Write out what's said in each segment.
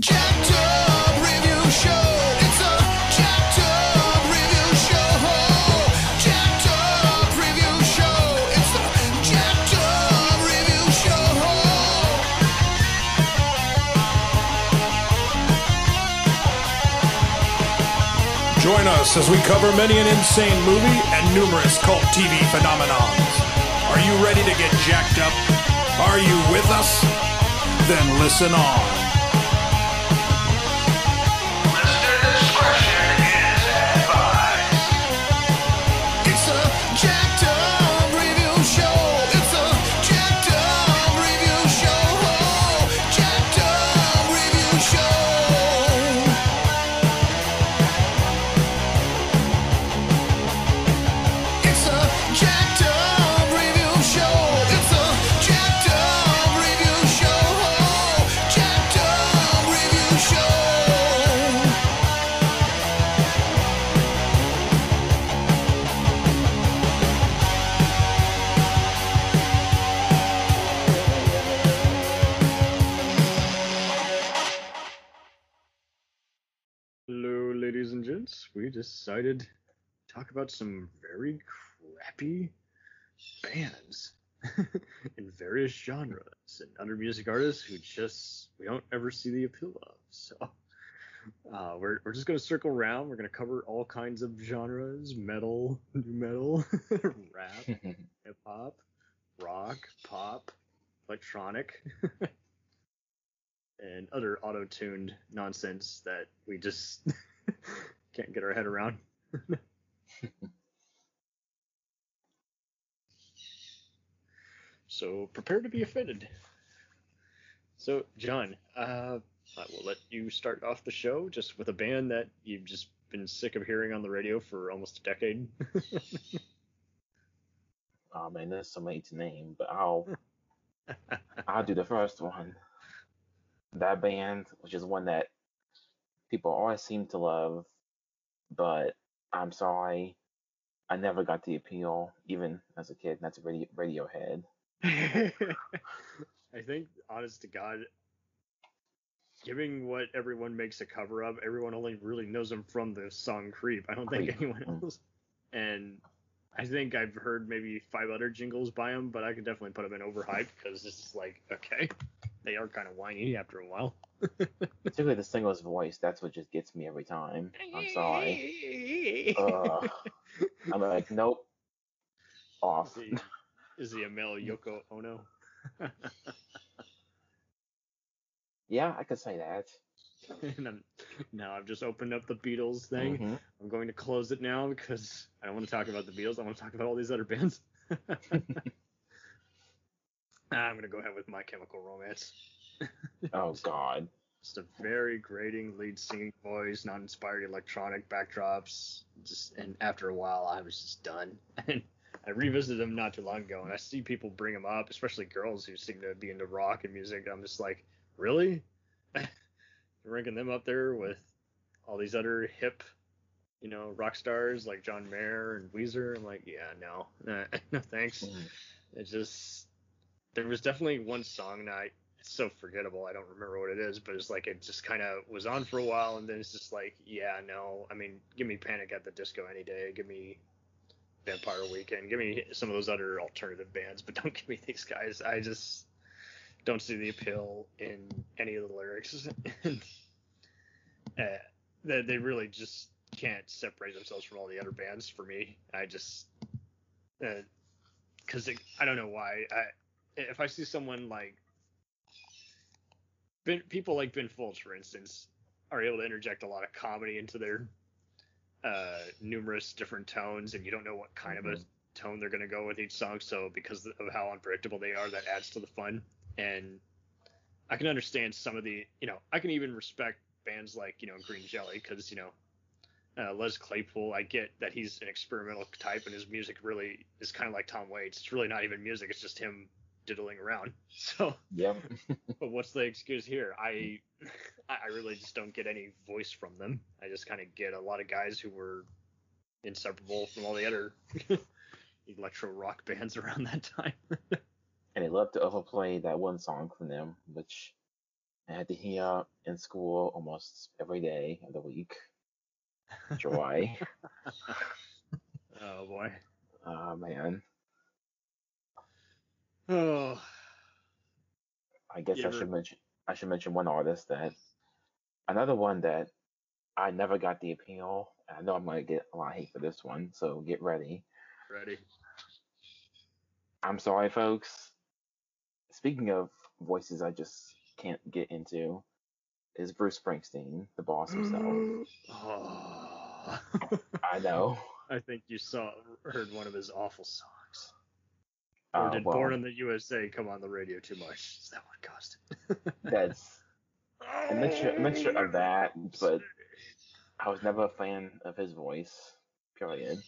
Join us as we cover many an insane movie and numerous cult TV phenomenons. Are you ready to get jacked up? Are you with us? Then listen on. About some very crappy bands in various genres and other music artists who just we don't ever see the appeal of. So uh, we're we're just gonna circle around. We're gonna cover all kinds of genres: metal, new metal, rap, hip hop, rock, pop, electronic, and other auto-tuned nonsense that we just can't get our head around. so prepare to be offended. So Jon, uh, I will let you start off the show just with a band that you've just been sick of hearing on the radio for almost a decade. Oh man, there's so many to name, but I'll I'll do the first one. That band, which is one that people always seem to love, but I'm sorry, I never got the appeal, even as a kid. and That's radio, Radiohead. I think, honest to God, giving what everyone makes a cover of, everyone only really knows them from the song Creep. I don't think Creep, anyone mm. else. And I think I've heard maybe five other jingles by them, but I could definitely put them in overhyped because this is like, okay, they are kind of whiny after a while. Particularly the singer's voice, that's what just gets me every time. I'm sorry. Ugh. I'm like, nope. Off. Is he, is he a male Yoko Ono? Yeah, I could say that. I'm, now I've just opened up the Beatles thing. Mhm. I'm going to close it now because I don't want to talk about the Beatles. I want to talk about all these other bands. I'm going to go ahead with My Chemical Romance. Oh God. Just a very grating lead singing voice, not inspired electronic backdrops. Just and after a while, I was just done. And I revisited them not too long ago, and I see people bring them up, especially girls who seem to be into rock and music. I'm just like, really? You're ranking them up there with all these other hip, you know, rock stars like John Mayer and Weezer. I'm like, yeah, no, no thanks. Mhm. It just there was definitely one song that it's so forgettable. I don't remember what it is, but it's like it just kind of was on for a while, and then it's just like, yeah, no. I mean, give me Panic at the Disco any day. Give me Vampire Weekend. Give me some of those other alternative bands, but don't give me these guys. I just don't see the appeal in any of the lyrics. and, uh, they, they really just can't separate themselves from all the other bands for me. I just, because I don't know why. I if I see someone like ben, people like Ben Folds, for instance, are able to interject a lot of comedy into their uh, numerous different tones, and you don't know what kind of a tone they're going to go with each song. So because of how unpredictable they are, that adds to the fun. And I can understand some of the, you know, I can even respect bands like you know Green Jelly because you know uh, Les Claypool. I get that he's an experimental type, and his music really is kind of like Tom Waits. It's really not even music; it's just him diddling around. So, Yep. but what's the excuse here? I I I really just don't get any voice from them. I just kind of get a lot of guys who were inseparable from all the other electro rock bands around that time. and they love to overplay that one song from them, which I had to hear in school almost every day of the week. Joy. Oh boy. oh man. Oh. I guess You I should mention I should mention one artist that another one that I never got the appeal. and I know I'm gonna get a lot of hate for this one, so get ready. Ready. I'm sorry, folks. Speaking of voices, I just can't get into is Bruce Springsteen, the boss himself. Oh. I know. I think you saw heard one of his awful songs. Or Uh, did well, Born in the USA come on the radio too much? Is that what caused it? that's a mixture, a mixture of that, but I was never a fan of his voice. Period.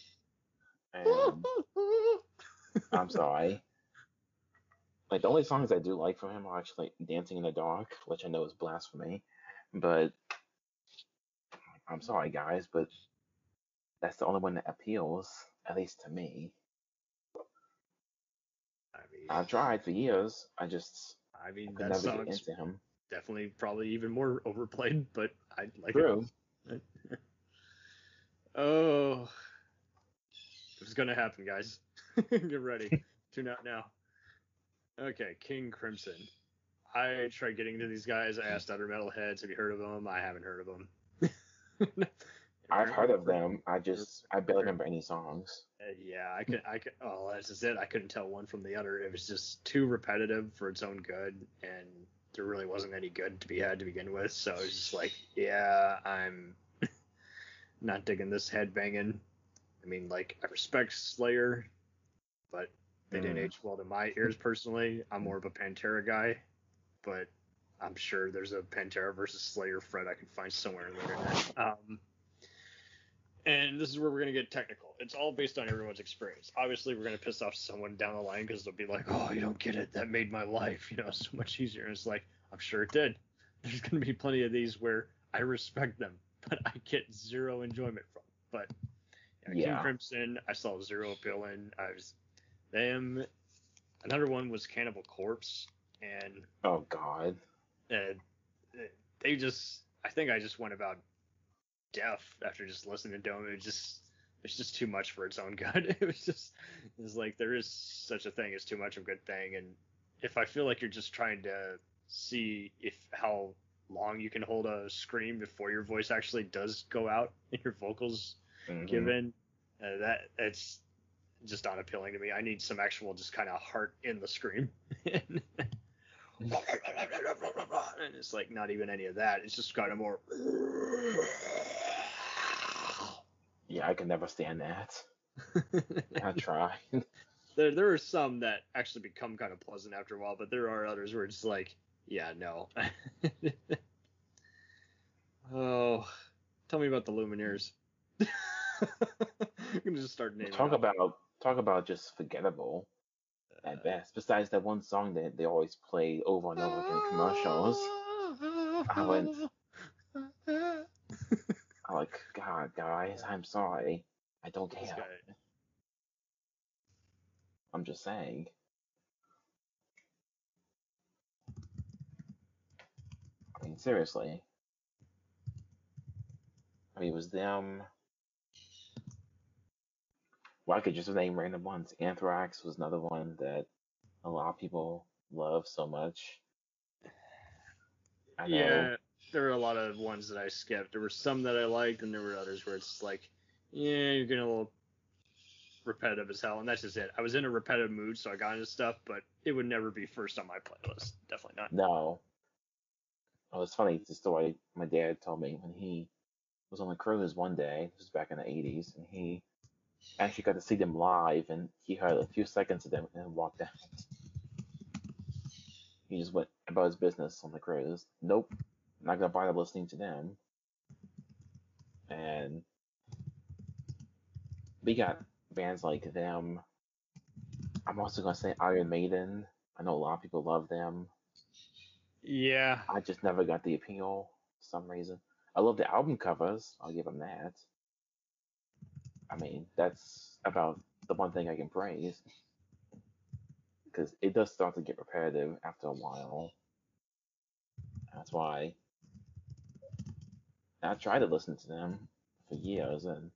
And I'm sorry. Like the only songs I do like from him are actually like "Dancing in the Dark," which I know is blasphemy, but I'm sorry, guys, but that's the only one that appeals, at least to me. I I've tried for years. I just I mean could that song's definitely probably even more overplayed, but I like True. it. Oh, it's gonna happen, guys. Get ready. Tune out now. Okay, King Crimson. I tried getting into these guys. I asked other metalheads, "Have you heard of them?" I haven't heard of them. I've heard of them. I just I barely remember any songs. Uh, yeah, I could, I could. Oh, that's just it. I couldn't tell one from the other. It was just too repetitive for its own good, and there really wasn't any good to be had to begin with. So it was just like, yeah, I'm not digging this head banging. I mean, like, I respect Slayer, but they didn't Mm. age well to my ears personally. I'm more of a Pantera guy, but I'm sure there's a Pantera versus Slayer thread I can find somewhere in the internet. Um, and this is where we're going to get technical. It's all based on everyone's experience. Obviously, we're going to piss off someone down the line because they'll be like, oh, you don't get it. That made my life, you know, so much easier. And it's like, I'm sure it did. There's going to be plenty of these where I respect them, but I get zero enjoyment from. But yeah, King Yeah. Crimson, I saw zero appeal in. I was them. Another one was Cannibal Corpse, and Oh God. uh, they just I think I just went about deaf after just listening to them. It was just it's just too much for its own good. It was just it's like there is such a thing as too much of a good thing, and if I feel like you're just trying to see if how long you can hold a scream before your voice actually does go out and your vocals Mhm. given uh, that it's just not appealing to me. I need some actual just kind of heart in the scream. and it's like not even any of that. It's just kind of more. Yeah, I can never stand that. I try. there, there are some that actually become kind of pleasant after a while, but there are others where it's like, yeah, no. oh, tell me about the Lumineers. I'm gonna just start naming. talk off. about talk about just forgettable at uh, best. Besides that one song that they always play over and over again in commercials. I went like, God guys, I'm sorry. I don't care. I'm just saying. I mean seriously. I mean it was them well, I could just name random ones. Anthrax was another one that a lot of people love so much. I know. Yeah, there were a lot of ones that I skipped. There were some that I liked, and there were others where it's like, yeah, you're getting a little repetitive as hell, and that's just it. I was in a repetitive mood, so I got into stuff, but it would never be first on my playlist. Definitely not. No. Oh, it's funny. It's a story my dad told me when he was on the cruise one day. This was back in the 80s, and he actually got to see them live, and he heard a few seconds of them and walked out. He just went about his business on the cruise. Nope, not gonna bother listening to them. And we got bands like them. I'm also gonna say Iron Maiden. I know a lot of people love them. Yeah, I just never got the appeal for some reason. I love the album covers. I'll give them that. I mean, that's about the one thing I can praise. Because it does start to get repetitive after a while. That's why I tried to listen to them for years, and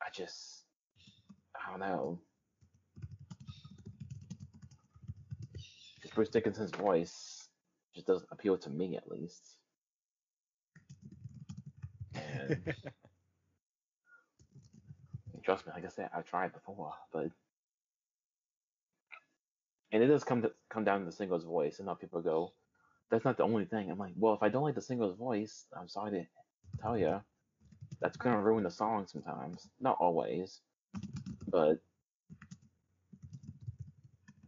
I just, I don't know. Just Bruce Dickinson's voice just doesn't appeal to me, at least. And trust me, like I said, I've tried before, but and it does come to, come down to the singer's voice, and now people go, "That's not the only thing." I'm like, well, if I don't like the singer's voice, I'm sorry to tell you, that's gonna ruin the song sometimes. Not always, but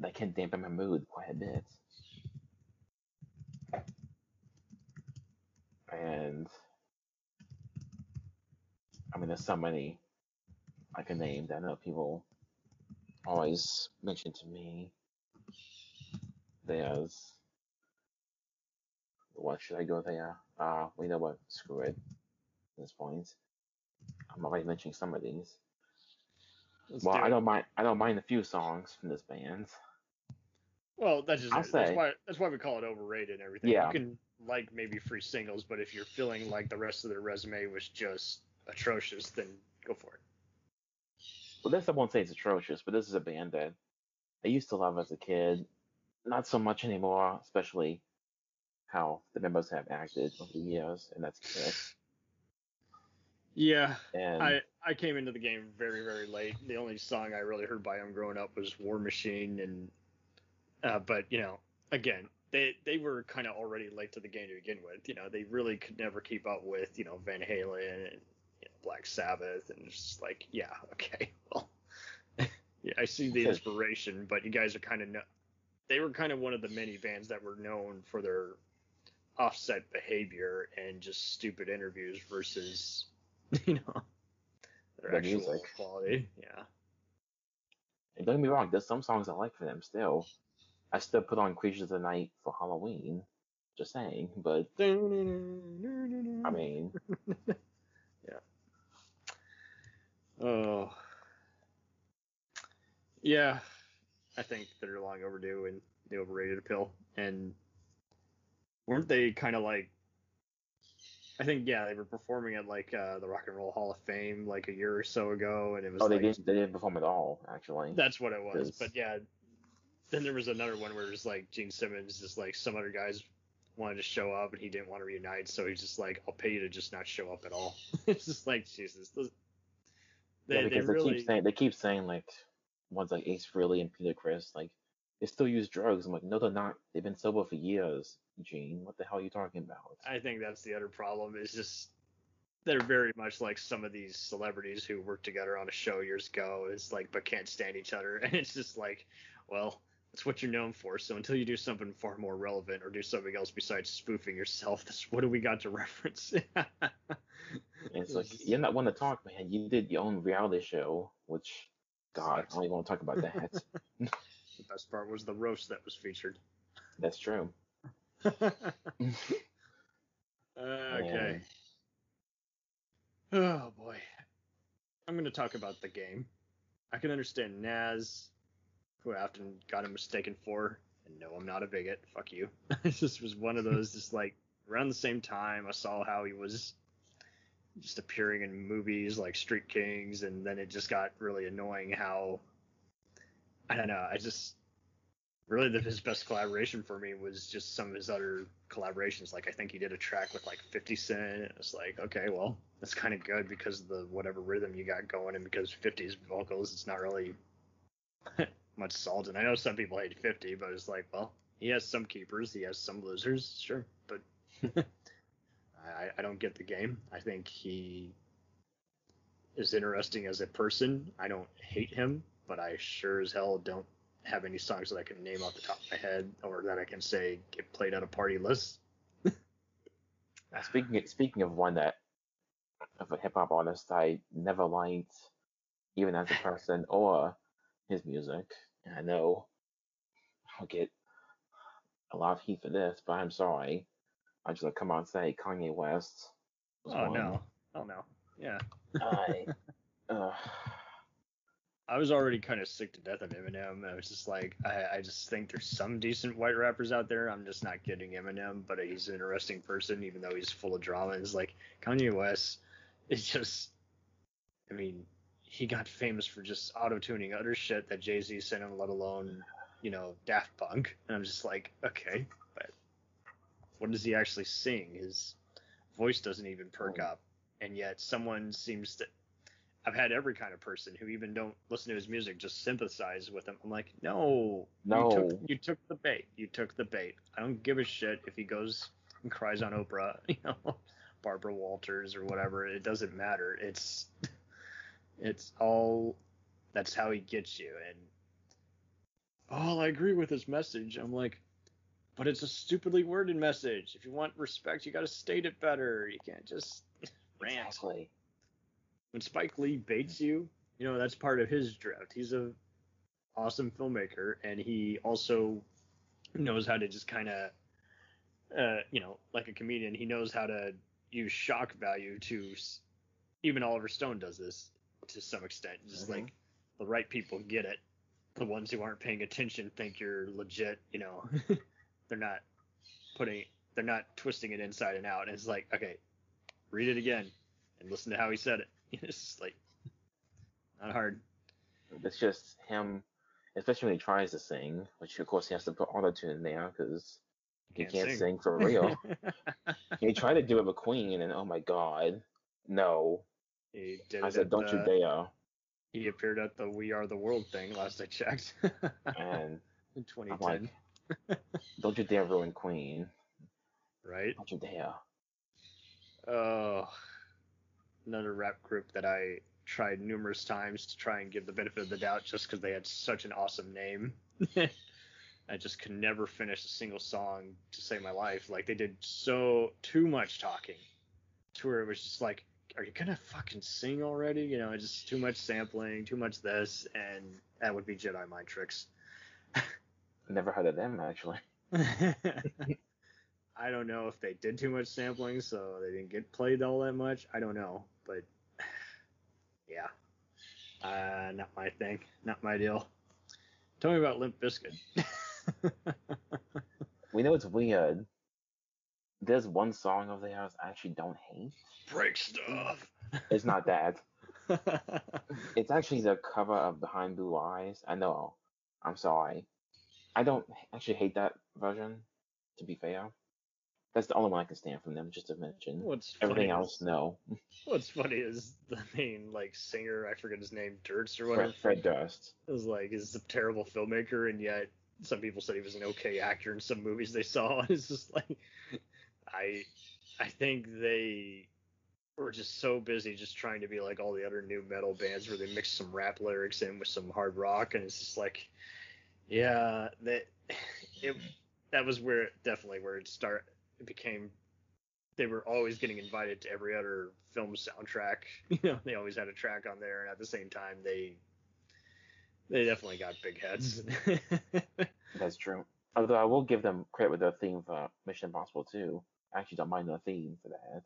that can dampen my mood quite a bit. And I mean, there's so many I can name that I know people always mention to me. There's what should I go there? Uh, we know what. Screw it. At this point, I'm already mentioning some of these. Let's well, do I it. don't mind. I don't mind a few songs from this band. Well, that's just I'll that's say- why that's why we call it overrated and everything. Yeah. You can like maybe free singles, but if you're feeling like the rest of their resume was just atrocious, then go for it. Well, this I won't say it's atrocious, but this is a band that I used to love as a kid. Not so much anymore, especially how the members have acted over the years, and that's Kiss. Yeah, And I I came into the game very very late. The only song I really heard by them growing up was War Machine, and uh, but you know, again, they they were kind of already late to the game to begin with. You know, they really could never keep up with you know Van Halen and you know, Black Sabbath, and it's just like, yeah, okay, well, yeah, I see the inspiration, but you guys are kind of no, they were kind of one of the many bands that were known for their offset behavior and just stupid interviews versus you know their The actual music. quality. Yeah. And don't get me wrong, there's some songs I like for them still. I still put on Creatures of the Night for Halloween. Just saying, but I mean, Yeah. Oh. Yeah, I think they're long overdue and the overrated appeal. And weren't they kind of like? I think yeah, they were performing at like uh, the Rock and Roll Hall of Fame like a year or so ago, and it was oh, they like didn't they didn't perform at all actually. that's what it was. Yes. But yeah, then there was another one where it was like Gene Simmons, just like some other guys wanted to show up and he didn't want to reunite, so he's just like, I'll pay you to just not show up at all. it's just like Jesus. those- They, yeah, they because they, really, keep saying they keep saying like ones like Ace Frehley and Peter Criss like they still use drugs. I'm like, no, they're not. They've been sober for years, Gene. What the hell are you talking about? I think that's the other problem is just they're very much like some of these celebrities who worked together on a show years ago. It's like but can't stand each other, and it's just like, well, that's what you're known for. So until you do something far more relevant or do something else besides spoofing yourself, that's what do we got to reference? It's like you're not one to talk, man. You did your own reality show, which God, I don't even want to talk about that. the best part was the roast that was featured. That's true. okay. Um, oh boy. I'm going to talk about the game. I can understand Nas, who I often got him mistaken for, and no, I'm not a bigot. Fuck you. this just was one of those, just like around the same time, I saw how he was just appearing in movies like Street Kings, and then it just got really annoying how I don't know. I just really the, his best collaboration for me was just some of his other collaborations. Like I think he did a track with like 50 Cent. It's like okay, well that's kind of good because of the whatever rhythm you got going, and because 50's vocals, it's not really much salt. And I know some people hate 50, but it's like well he has some keepers, he has some losers, sure, but I, I don't get the game. I think he is interesting as a person. I don't hate him, but I sure as hell don't have any songs that I can name off the top of my head or that I can say get played on a party list. Speaking of, speaking of one that of a hip hop artist I never liked, even as a person or his music. And I know I'll get a lot of heat for this, but I'm sorry. I'm just gonna come out and say Kanye West. Oh one. no. Oh no. Yeah. I, uh, I was already kind of sick to death of Eminem. I was just like, I, I just think there's some decent white rappers out there. I'm just not getting Eminem, but he's an interesting person, even though he's full of drama. It's like Kanye West is just, I mean, he got famous for just auto tuning utter shit that Jay Z sent him, let alone, you know, Daft Punk. And I'm just like, okay, but what does he actually sing? His voice doesn't even perk Oh. up, and yet someone seems to. I've had every kind of person who even don't listen to his music just sympathize with him. I'm like, no, No. you took, you took the bait. You took the bait. I don't give a shit if he goes and cries on Oprah, you know, Barbara Walters or whatever. It doesn't matter. It's it's all that's how he gets you. And oh, I agree with his message. I'm like, but it's a stupidly worded message. If you want respect, you got to state it better. You can't just rant Exactly. When Spike Lee baits you, you know that's part of his drift. He's a awesome filmmaker, and he also knows how to just kind of, uh, you know, like a comedian, he knows how to use shock value to. Even Oliver Stone does this to some extent. Just Mhm. like the right people get it. The ones who aren't paying attention think you're legit. You know, they're not putting, they're not twisting it inside and out. And it's like, okay, read it again and listen to how he said it. It's just like not hard. It's just him, especially when he tries to sing, which of course he has to put auto tune in there because he can't sing. for real. he tried to do it with Queen, and oh my god, no! he did I said, at don't you dare! He appeared at the We Are the World thing last I checked. And in I'm 2010, like, don't you dare ruin Queen! right? Don't you dare! Oh, another rap group that I tried numerous times to try and give the benefit of the doubt just because they had such an awesome name. I just could never finish a single song to save my life. Like they did so too much talking, to where it was just like, are you gonna fucking sing already? You know, just too much sampling, too much this, and that would be Jedi mind tricks. Never heard of them actually. I don't know if they did too much sampling, so they didn't get played all that much. I don't know, but yeah, uh, not my thing, not my deal. Tell me about Limp Bizkit. We know it's weird. There's one song of theirs I actually don't hate. Break stuff. It's not that. It's actually the cover of Behind Blue Eyes. I know. I'm sorry. I don't actually hate that version, to be fair. That's the only one I can stand from them, just to mention. What's Everything is- else, no. What's funny is the main like singer, I forget his name, Dirts or whatever. Fred, Fred Durst. is like is a terrible filmmaker, and yet some people said he was an okay actor in some movies they saw. And it's just like I I think they were just so busy just trying to be like all the other new metal bands where they mix some rap lyrics in with some hard rock, and it's just like yeah that it that was where definitely where it start it became they were always getting invited to every other film soundtrack. You know, they always had a track on there, and at the same time, they they definitely got big heads. That's true. Although I will give them credit with the theme for Mission Impossible 2. I actually don't mind the theme for that.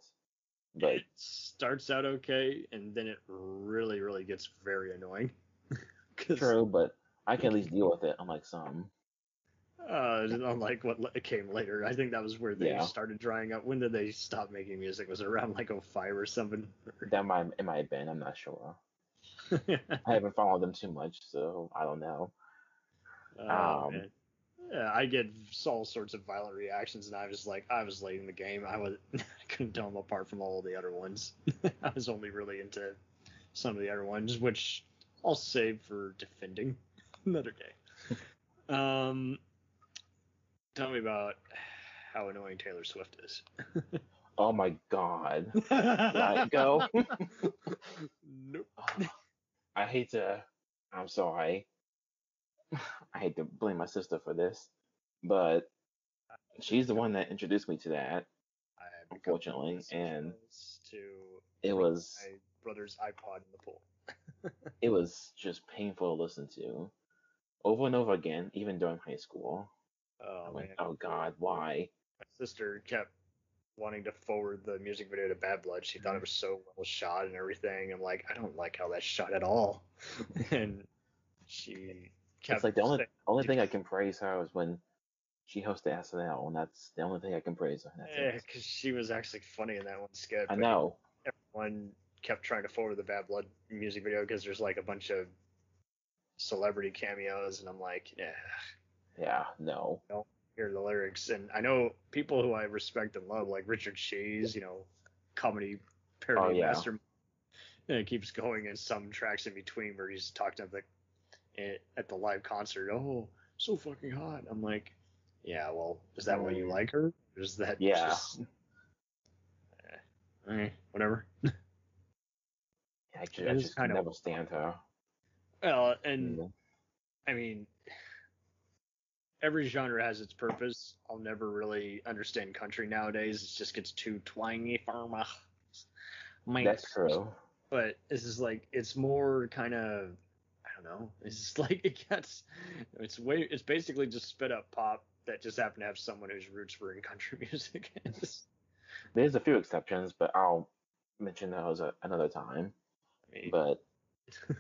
But it starts out okay, and then it really, really gets very annoying. true, but I can at least deal with it, unlike some. Uh, unlike what came later, I think that was where they Yeah. started drying up. When did they stop making music? Was it around like 05 or something? That might it might have been, I'm not sure. I haven't followed them too much, so I don't know. Oh, Um. Yeah, I get all sorts of violent reactions, and I was like, I was late in the game. I was, I couldn't tell them apart from all the other ones. I was only really into some of the other ones, which I'll save for defending another day. um, tell me about how annoying Taylor Swift is. Oh my god. Let go. nope. I hate to I'm sorry. I hate to blame my sister for this, but she's the one that introduced me to that. I Unfortunately, and to It was my brother's iPod in the pool. it was just painful to listen to. Over and over again, even during high school. Oh, I'm like, man. oh god, why? my sister kept wanting to forward the music video to Bad Blood. She thought it mm. was so well shot and everything. I'm like, I don't like how that's shot at all. and she kept It's like the only saying- only thing I can praise her is when she hosted SNL, and that's the only thing I can praise her. Yeah, because she was actually funny in that one skit. I know. Everyone kept trying to forward the Bad Blood music video because there's like a bunch of celebrity cameos, and I'm like, yeah, Yeah, no. hear the lyrics. And I know people who I respect and love, like Richard Cheese, you know, comedy parody Oh, yeah. master. And it keeps going in some tracks in between where he's talking about the eh, at the live concert. Oh, so fucking hot. I'm like, yeah, well, is that why you Mm. like her? Or is that Yeah. just eh, whatever? I just, I just kind of- never stand her. Well, and Mm. I mean, every genre has its purpose. I'll never really understand country nowadays. It just gets too twangy for my. my- That's true. But this is like it's more kind of I don't know. It's just like it gets it's way it's basically just spit up pop that just happened to have someone whose roots were in country music. There's a few exceptions, but I'll mention those another time. I mean, But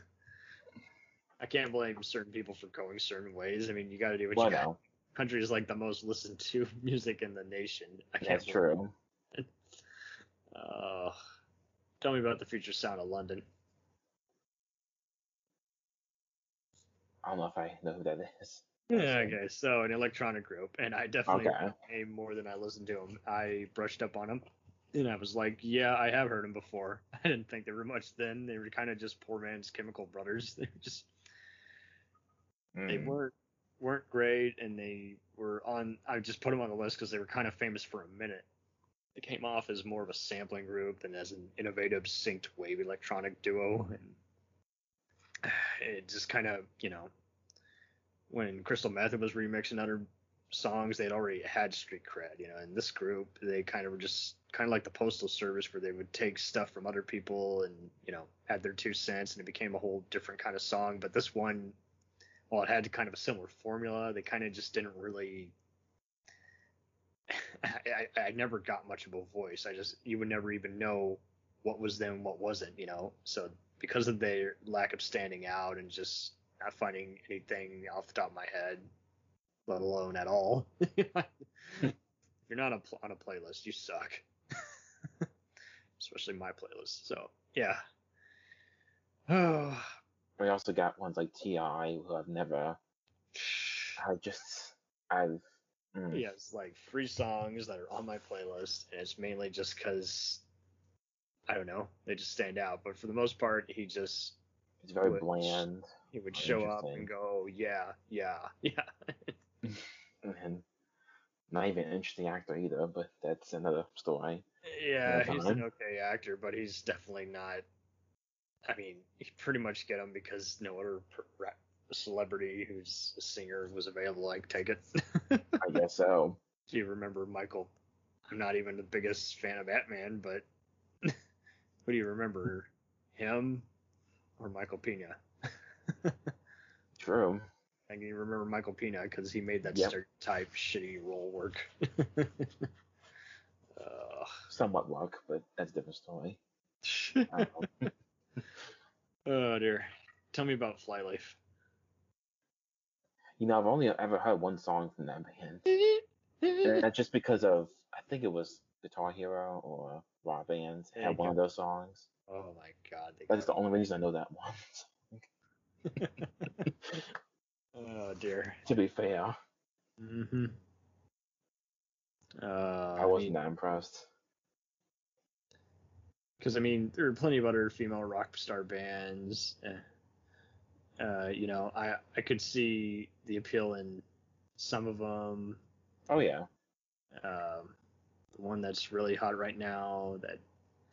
I can't blame certain people for going certain ways. I mean, you got to do what well, you got. no, Country is like the most listened to music in the nation. I can't that's true. Uh, tell me about the future sound of London. I don't know if I know who that is. Yeah, okay, so an electronic group, and I definitely Okay. name more than I listened to them. I brushed up on them, and I was like, yeah, I have heard them before. I didn't think they were much then. They were kind of just poor man's Chemical Brothers. They were just they Mm. weren't weren't great, and they were on. I just put them on the list because they were kind of famous for a minute. They came off as more of a sampling group than as an innovative synced wave electronic duo, and it just kind of you know when Crystal Method was remixing other songs, they'd already had street cred, you know. And this group, they kind of were just kind of like the Postal Service, where they would take stuff from other people and you know add their two cents, and it became a whole different kind of song. But this one, while it had kind of a similar formula, they kind of just didn't really. I, I, I never got much of a voice. I just you would never even know what was them, what wasn't, you know. So because of their lack of standing out and just not finding anything off the top of my head, let alone at all. if you're not on on a playlist, you suck. Especially my playlist. So yeah. Oh, We also got ones like T.I. who I've never. I just I've. mm, he has like three songs that are on my playlist, and it's mainly just because I don't know, they just stand out. But for the most part, he just It's very Which- bland he would Oh, show up and go, yeah, yeah, yeah. and not even an interesting actor either. But that's another story. Yeah, he's an okay actor, but he's definitely not. I mean, you pretty much get him because no other celebrity who's a singer was available. Like, take it. I guess so. Do you remember Michael? I'm not even the biggest fan of Ant-Man, but who do you remember? Him or Michael Pena? True. I can remember Michael Pena because he made that Yep. stereotype shitty role work. uh, Somewhat luck, but that's a different story. I oh dear. Tell me about Flyleaf. you know, I've only ever heard one song from that band. And that's just because of I think it was Guitar Hero or Rock Band There had you one of those songs. Oh my god. That's the only reason I know that one. oh dear. to be fair, Mm-hmm. Uh, I wasn't that impressed. Because I mean there are plenty of other female rock star bands. eh. Uh, you know, I I could see the appeal in some of them. Oh yeah, Um, the one that's really hot right now that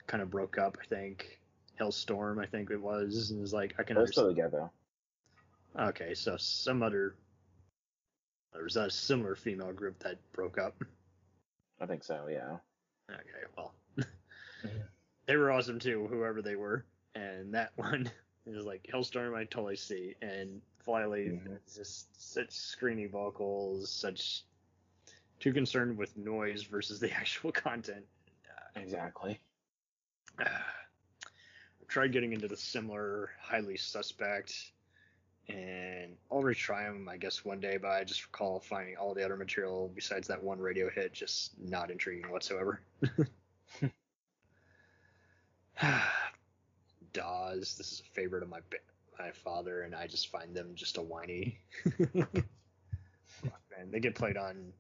kind of broke up, I think. Halestorm, I think it was, and is like I can they're still together. Okay, so some other there was a similar female group that broke up. I think so. Yeah. Okay, well, they were awesome too, whoever they were, and that one is like Halestorm. I totally see, and Flyleaf is mm-hmm. just such screeny vocals, such too concerned with noise versus the actual content. Exactly. I tried getting into the similar, highly suspect, and I'll retry them, I guess, one day. But I just recall finding all the other material besides that one radio hit just not intriguing whatsoever. Dawes, this is a favorite of my my father, and I just find them just a whiny. rock band. They get played on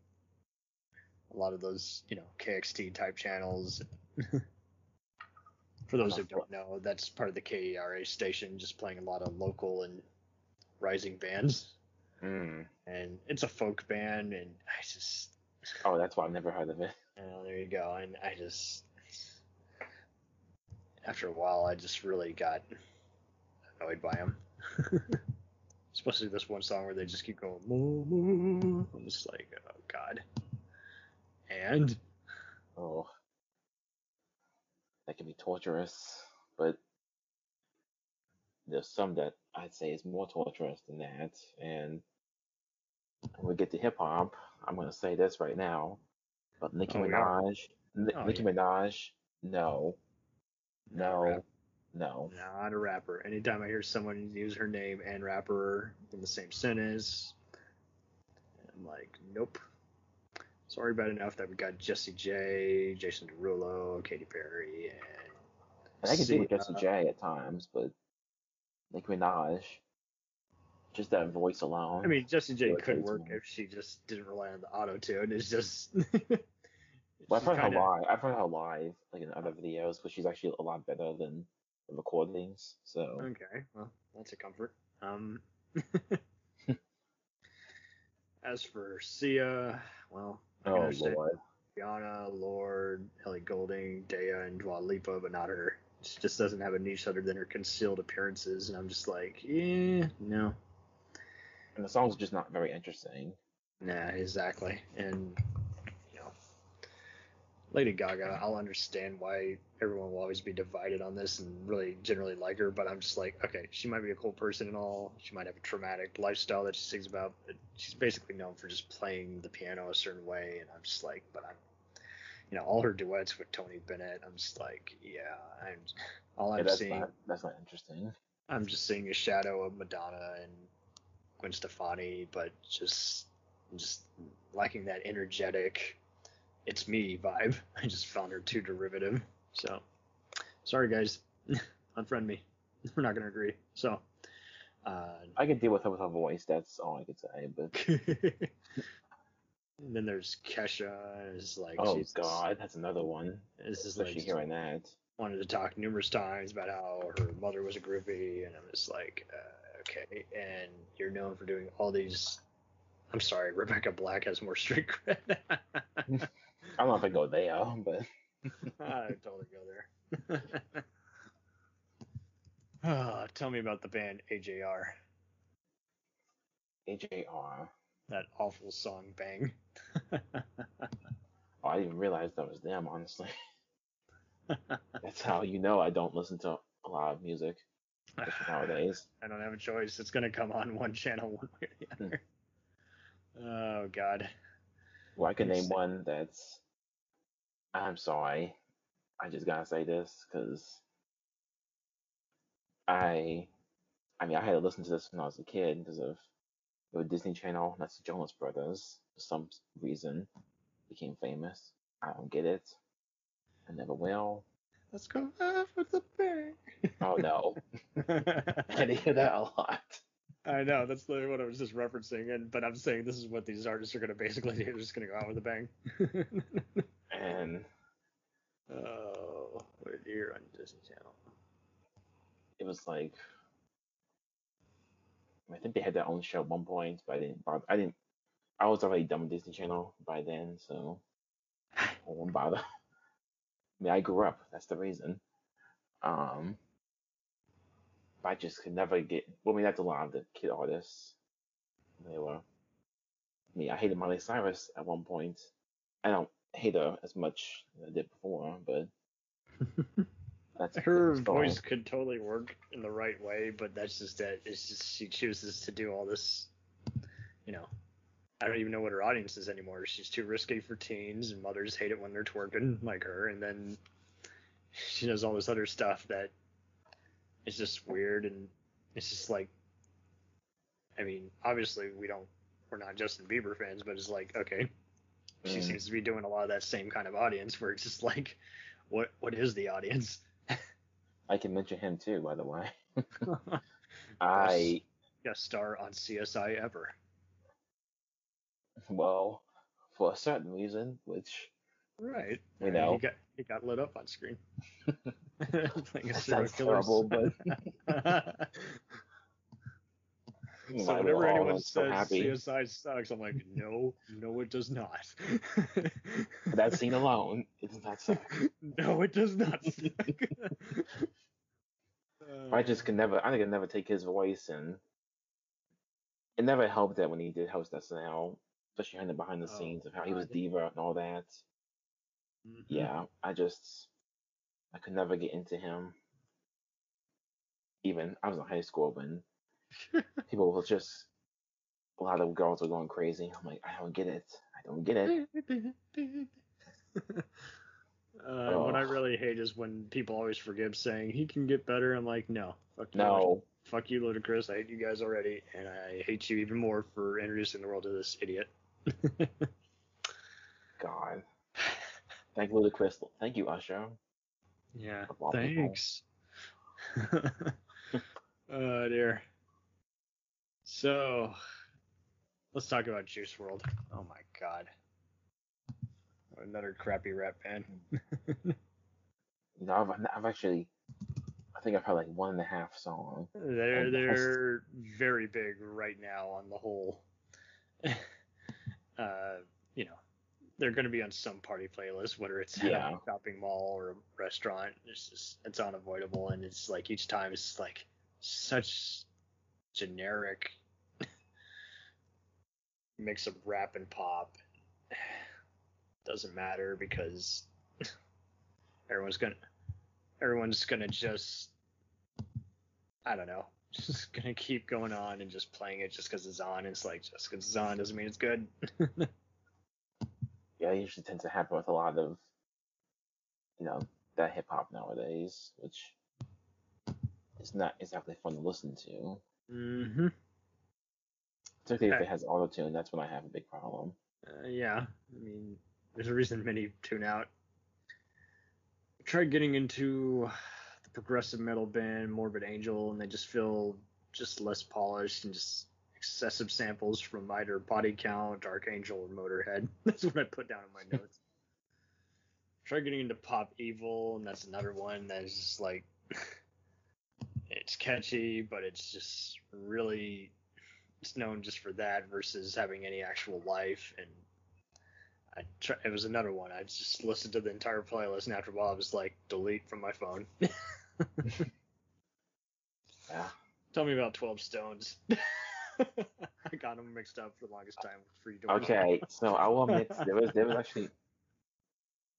a lot of those, you know, KXT type channels. For those who don't know, that's part of the KERA station, just playing a lot of local and rising bands. Mm. And it's a folk band, and I just, Oh, that's why I've never heard of it. oh, there you go. And I just, after a while, I just really got annoyed by them. Especially this one song where they just keep going, moo, moo. I'm just like, oh god. And Oh, that can be torturous, but there's some that I'd say is more torturous than that. And when we get to hip hop, I'm gonna say this right now, but Nicki Oh, we are? Minaj, Oh, Nicki yeah. Minaj, no, no, no. not a rapper. Anytime I hear someone use her name and rapper in the same sentence, I'm like, nope. Sorry bad enough that we got Jessie J, Jason Derulo, Katy Perry, and I can with Jessie J at times, but Nicki Minaj, just that voice alone. I mean, Jessie J could work if she just didn't rely on the auto tune. It's just. Well, I've heard her kinda- live. I've heard her live, like in other videos, but she's actually a lot better than the recordings. So Okay, well, that's a comfort. Um, as for Sia, well, I oh lord, Rihanna, Lord, Ellie Goulding, Dea, and Dua Lipa, but not her. She just doesn't have a niche other than her concealed appearances, and I'm just like, yeah, no, and the song's just not very interesting. nah, exactly. And Lady Gaga, I'll understand why everyone will always be divided on this and really generally like her, but I'm just like, okay, she might be a cool person and all. She might have a traumatic lifestyle that she sings about, but she's basically known for just playing the piano a certain way, and I'm just like, but I'm, you know, all her duets with Tony Bennett, I'm just like, yeah, I'm, all I'm that's seeing, not that's not interesting. I'm just seeing a shadow of Madonna and Gwen Stefani, but just, just liking that energetic, it's me vibe. I just found her too derivative. So, sorry guys, unfriend me. We're not gonna agree. So, uh, I can deal with her with her voice. That's all I could say. But and then there's Kesha. Is like, oh she's, god, that's another one. this is Especially like hearing that. wanted to talk numerous times about how her mother was a groupie, and I'm just like, uh, okay. And you're known for doing all these. I'm sorry, Rebecca Black has more street cred. I don't know if I go there, but I totally go there. Ah, tell me about the band AJR. AJR. That awful song, Bang. Oh, I didn't realize that was them. Honestly, that's how you know I don't listen to a lot of music nowadays. I don't have a choice. It's gonna come on one channel one way or the other. Oh God. Well, I can name one that's. I'm sorry. I just gotta say this because I, I mean, I had to listen to this when I was a kid because of the Disney Channel. That's the Jonas Brothers. For some reason, became famous. I don't get it. I never will. Let's go out with the bang. Oh no, I hear that a lot. I know that's literally what I was just referencing, and but I'm saying this is what these artists are gonna basically do. They're just gonna go out with a bang. And oh, what a dear on Disney Channel. it was like I think they had their own show at one point, but I didn't. I didn't. I was already done with Disney Channel by then, so I won't bother. I mean, I grew up. That's the reason. Um, but I just could never get. Well, I mean, that's a lot of the kid artists. They were. I mean, I hated Miley Cyrus at one point. I don't hate her as much as I did before, but that's Her voice could totally work in the right way, but that's just that. It's just she chooses to do all this. You know, I don't even know what her audience is anymore. She's too risky for teens, and mothers hate it when they're twerking like her. And then she does all this other stuff that is just weird, and it's just like I mean, obviously we don't, we're not Justin Bieber fans, but it's like, okay, she Mm. seems to be doing a lot of that same kind of audience where it's just like, what what is the audience? I can mention him too, by the way. I Guest star on CSI ever. well, for a certain reason, which Right. You know. he got he got lit up on screen. A that sounds killer. terrible, but so whenever anyone so says happy. CSI sucks, I'm like, no, no, it does not. that scene alone, it does not suck. no, it does not. suck. I just could never, I could never take his voice, and it never helped that when he did host SNL, especially hearing the behind the Oh, scenes of how he was diva and all that. Mhm. Yeah, I just, I could never get into him. Even I was in high school when people were just, a lot of girls were going crazy. I'm like, I don't get it. I don't get it. Uh, What I really hate is when people always forgive saying he can get better. I'm like, no, fuck you, No, fuck you, Ludacris. I hate you guys already, and I hate you even more for introducing the world to this idiot. God. Thank you, Ludacris. Thank you, Usher. Yeah, Of all people. thanks. oh dear. So, let's talk about Juice WRLD. Oh my god. Another crappy rap band. You know, I've, I've actually, I think I've heard like one and a half song. They're they're very big right now on the whole. uh, you know, they're going to be on some party playlist, whether it's at Yeah. a shopping mall or a restaurant. It's just it's unavoidable, and it's like each time it's like such generic mix of rap and pop. Doesn't matter because everyone's gonna everyone's gonna just I don't know, just gonna keep going on and just playing it just because it's on. It's like just because it's on doesn't mean it's good. Yeah, usually tends to happen with a lot of, you know, that hip hop nowadays, which is not exactly fun to listen to. mm-hmm. Particularly if it has auto tune, that's when I have a big problem. Uh, yeah, I mean, there's a reason many tune out. I tried getting into the progressive metal band Morbid Angel, and they just feel just less polished and just excessive samples from either Body Count, Dark Angel, or Motorhead. That's what I put down in my notes. Tried getting into Pop Evil, and that's another one that's just like it's catchy, but it's just really it's known just for that versus having any actual life and I try, it was another one. I just listened to the entire playlist and after a while I was like delete from my phone. Yeah. Tell me about 12 Stones. I got them mixed up for the longest time for you to Okay, so I will admit there was there was actually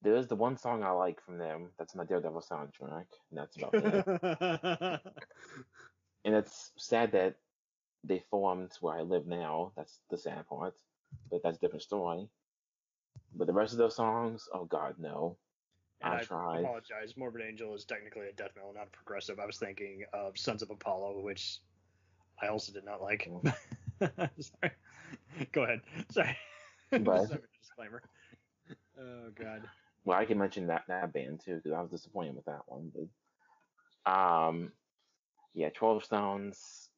there is the one song I like from them. That's my Daredevil soundtrack, and that's about it. and it's sad that they formed where I live now. That's the sad part, but that's a different story. But the rest of those songs, oh God, no. And I I tried. apologize. Morbid Angel is technically a death metal, not a progressive. I was thinking of Sons of Apollo, which I also did not like. Sorry. Go ahead. Sorry. But- Just have a disclaimer. Oh God. Well, I can mention that that band too because I was disappointed with that one. But um, yeah, Twelve Stones,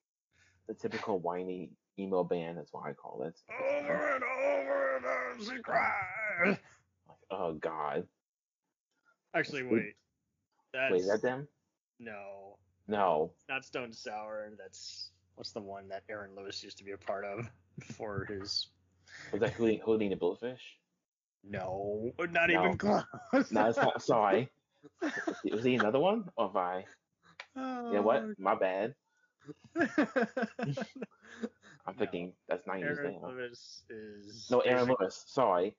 the typical whiny emo band. That's what I call it. Over and over and as he cried. Like, oh God, Actually, Wait. wait. That's wait, is that them? no, No, not Stone Sour. That's what's the one that Aaron Lewis used to be a part of for his. was that Hootie and the Blowfish? No, not No. even close. No, it's not. Sorry, was he another one? Oh, or have I? Oh, You know what? My bad. I'm thinking that's nine years Aaron now. Lewis is No, Aaron Lewis. Sorry.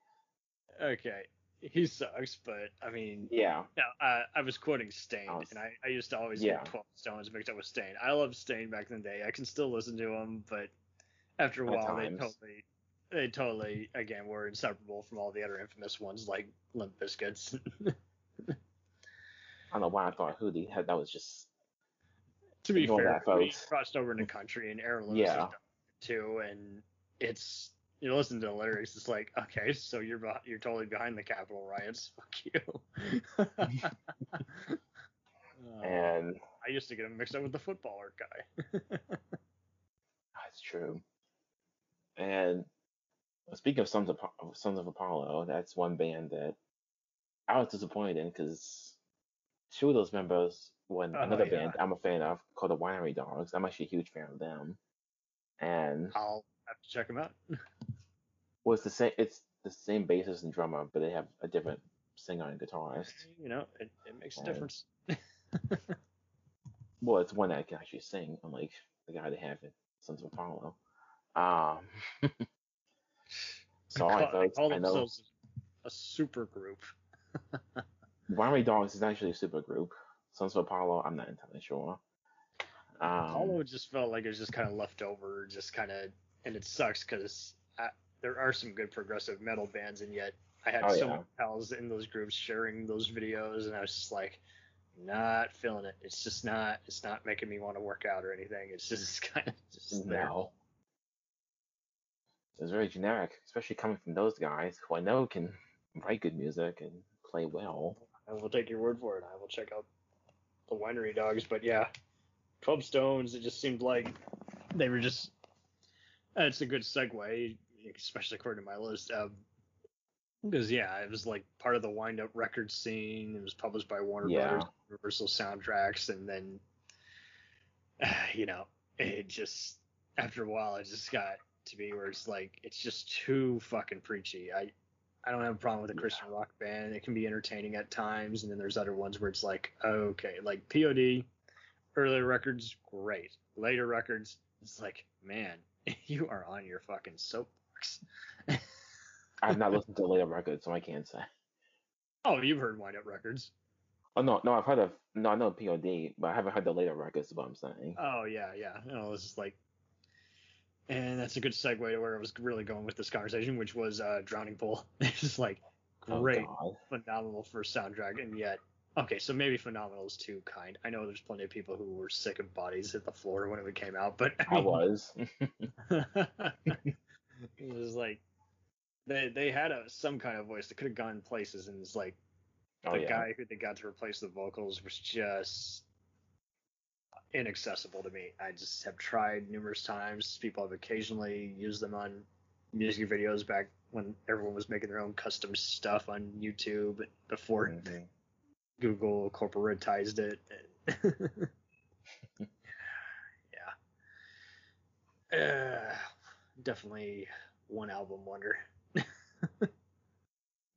Okay, he sucks, but I mean, Yeah. no, I, I was quoting Staind, I was- and I, I used to always Yeah. get Twelve Stones mixed up with Staind. I loved Staind back in the day. I can still listen to him, but after a At while, they totally, they totally again were inseparable from all the other infamous ones like Limp Bizkits. I don't know why I thought had that was just to be fair, that, we folks. crossed over into country, and Aaron Lewis Yeah. has done it too, and it's you listen to the lyrics, it's like, okay, so you're you're totally behind the Capitol riots. Fuck you. Uh, And I used to get him mixed up with the footballer guy. that's true. And speaking of Sons of Sons of Apollo, that's one band that I was disappointed in because two of those members were in Oh, another yeah. band I'm a fan of called the Winery Dogs. I'm actually a huge fan of them. And I'll have to check them out. well, it's the same. It's the same bassist and drummer, but they have a different singer and guitarist. You know, it, it makes a Oh. difference. Well, it's one that can actually sing, unlike the guy they have in Sons of Apollo. Um, sorry, They call, they folks. call I know a super group. Winery Dogs is actually a super group. Sons of Apollo, I'm not entirely sure. Um, Apollo just felt like it was just kind of left over, just kind of, and it sucks because there are some good progressive metal bands, and yet I had Oh, so yeah. many pals in those groups sharing those videos, and I was just like, not feeling it. It's just not. It's not making me want to work out or anything. It's just kind of just there. no. It's very generic, especially coming from those guys who I know can write good music and play well. I will take your word for it. I will check out the winery dogs. But yeah, Twelve Stones. It just seemed like they were just. Uh, It's a good segue, especially according to my list. Um, because yeah, it was like part of the wind up record scene. It was published by Warner Yeah. Brothers, Universal Soundtracks, and then, you know, it just after a while, it just got to be where it's like it's just too fucking preachy. I I don't have a problem with a Christian rock band. It can be entertaining at times, and then there's other ones where it's like, okay, like POD, earlier records, great. Later records, it's like, man, you are on your fucking soapbox. I've not listened to the later records, so I can't say. Oh, you've heard Wind Up Records. Oh no, no, I've heard of no, I know POD, but I haven't heard the later records. Is what I'm saying. Oh yeah, yeah. No, this is like, and that's a good segue to where I was really going with this conversation, which was uh, Drowning Pool. it's just like Oh, great, God. phenomenal first soundtrack, and yet okay, so maybe phenomenal is too kind. I know there's plenty of people who were sick of bodies hit the floor when it came out, but I was. it was like they they had a some kind of voice that could have gone places, and it's like oh the yeah. guy who they got to replace the vocals was just inaccessible to me. I just have tried numerous times. People have occasionally used them on music videos back when everyone was making their own custom stuff on YouTube before Mhm. Google corporatized it. yeah. Uh, definitely one album wonder.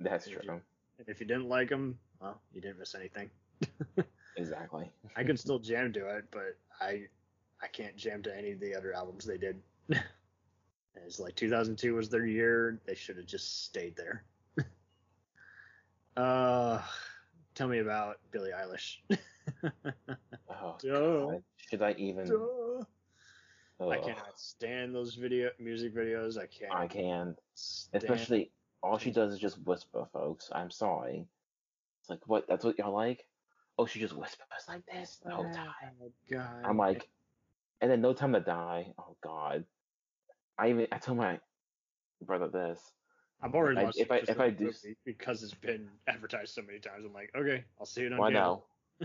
That's If you- true. And if you didn't like them, well, you didn't miss anything. Exactly. I can still jam to it, but I I can't jam to any of the other albums they did. It's like 2002 was their year. They should have just stayed there. uh, tell me about Billie Eilish. Oh, God. Should I even? I cannot stand those video music videos. I can't. I can. stand. Especially, all she does is just whisper, folks. I'm sorry. It's like, what? That's what y'all like? Oh, she just whispers like this the whole oh, time. Oh God. I'm like, and then No Time to Die. Oh God. I even I told my brother this. I'm already lost if I- if I do because it's been advertised so many times. I'm like, okay, I'll see it on Well, know,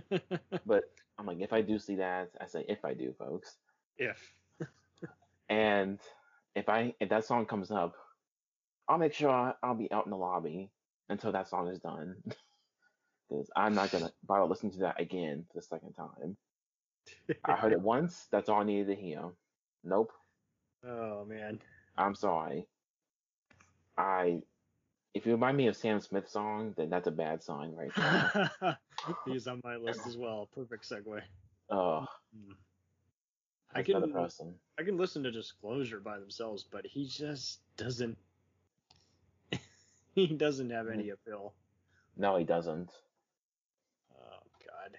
but I'm like, if I do see that, I say if I do, folks. if And if I if that song comes up, I'll make sure I'll be out in the lobby until that song is done. Because I'm not gonna bother listening to that again for the second time. I heard it once. That's all I needed to hear. Nope. oh man. I'm sorry. I if you remind me of Sam Smith song, then that's a bad sign right there. He's on my list as well. Perfect segue. Oh, I that's another can person. I can listen to Disclosure by themselves, but he just doesn't. he doesn't have any mm. appeal. No, he doesn't. Oh God.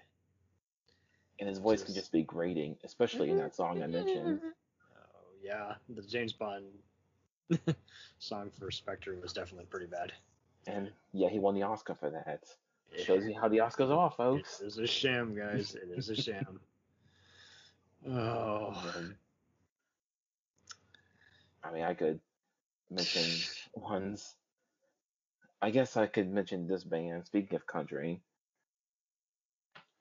And his voice can Just- just be grating, especially in that song I mentioned. Oh yeah, the James Bond song for Spectre was definitely pretty bad. And yeah, he won the Oscar for that. It Shows you how the Oscars are, folks. It is a sham, guys. It is a sham. Oh. Um, I mean, I could mention ones. I guess I could mention this band. Speaking of country,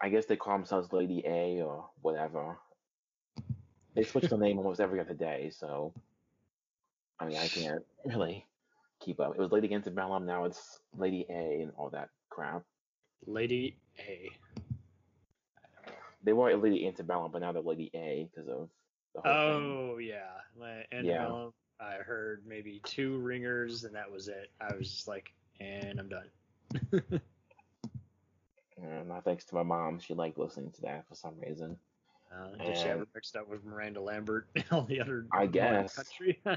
I guess they call themselves Lady A or whatever. They switch the name almost every other day, so I mean, I can't really keep up. It was Lady Antebellum, now it's Lady A and all that crap. Lady A. They were Lady Antebellum, but now they're Lady A because of the whole thing. Oh yeah, My- and Yeah. I heard maybe two ringers and that was it. I was just like, and I'm done. And not thanks to my mom, she liked listening to that for some reason. Uh, she ever mixed up with Miranda Lambert and all the other I guess. country?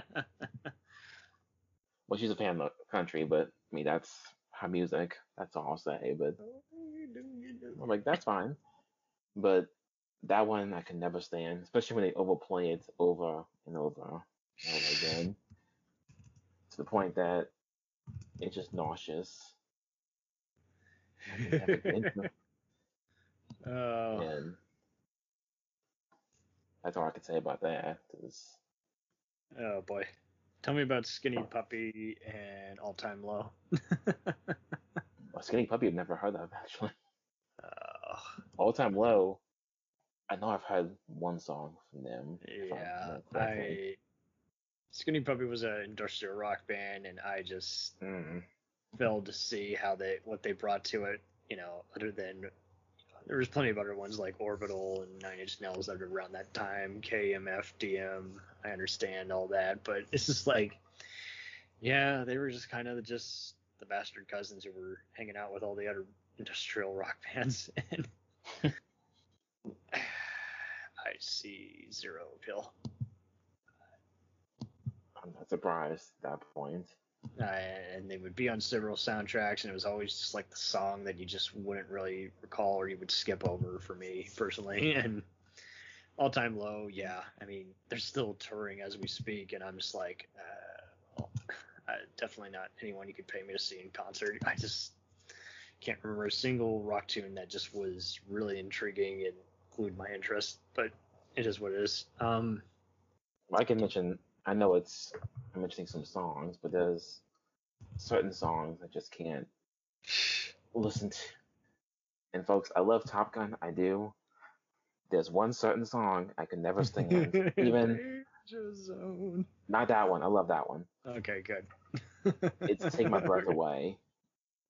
Well, she's a fan of country, but I mean that's her music. That's all I'll say. But I'm like, that's fine. But that one I can never stand, especially when they overplay it over and over and over again. To the point that it's just nauseous. I can never get into it. Oh, And that's all I can say about that. 'cause oh boy. Tell me about Skinny Puppy and All Time Low. a Skinny Puppy I've never heard of actually. Oh, All Time Low. I know I've heard one song from them. yeah. I. Skinny Puppy was an industrial rock band, and I just Mm. failed to see how they what they brought to it. You know, other than there was plenty of other ones like Orbital and Nine Inch Nails that were around that time. KMFDM. I understand all that, but it's just like, yeah, they were just kind of just the bastard cousins who were hanging out with all the other industrial rock bands, and I see zero appeal. I'm not surprised at that point. Uh, and they would be on several soundtracks, and it was always just like the song that you just wouldn't really recall or you would skip over for me personally. And all time low, yeah. I mean, they're still touring as we speak, and I'm just like, uh, well, uh, definitely not anyone you could pay me to see in concert. I just can't remember a single rock tune that just was really intriguing and glued my interest, but it is what it is. Um, I can mention. I know it's. I'm mentioning some songs, but there's certain songs I just can't listen to. And folks, I love Top Gun. I do. There's one certain song I can never stand. Even Zone. not that one. I love that one. Okay, good. It's Take My Breath Away.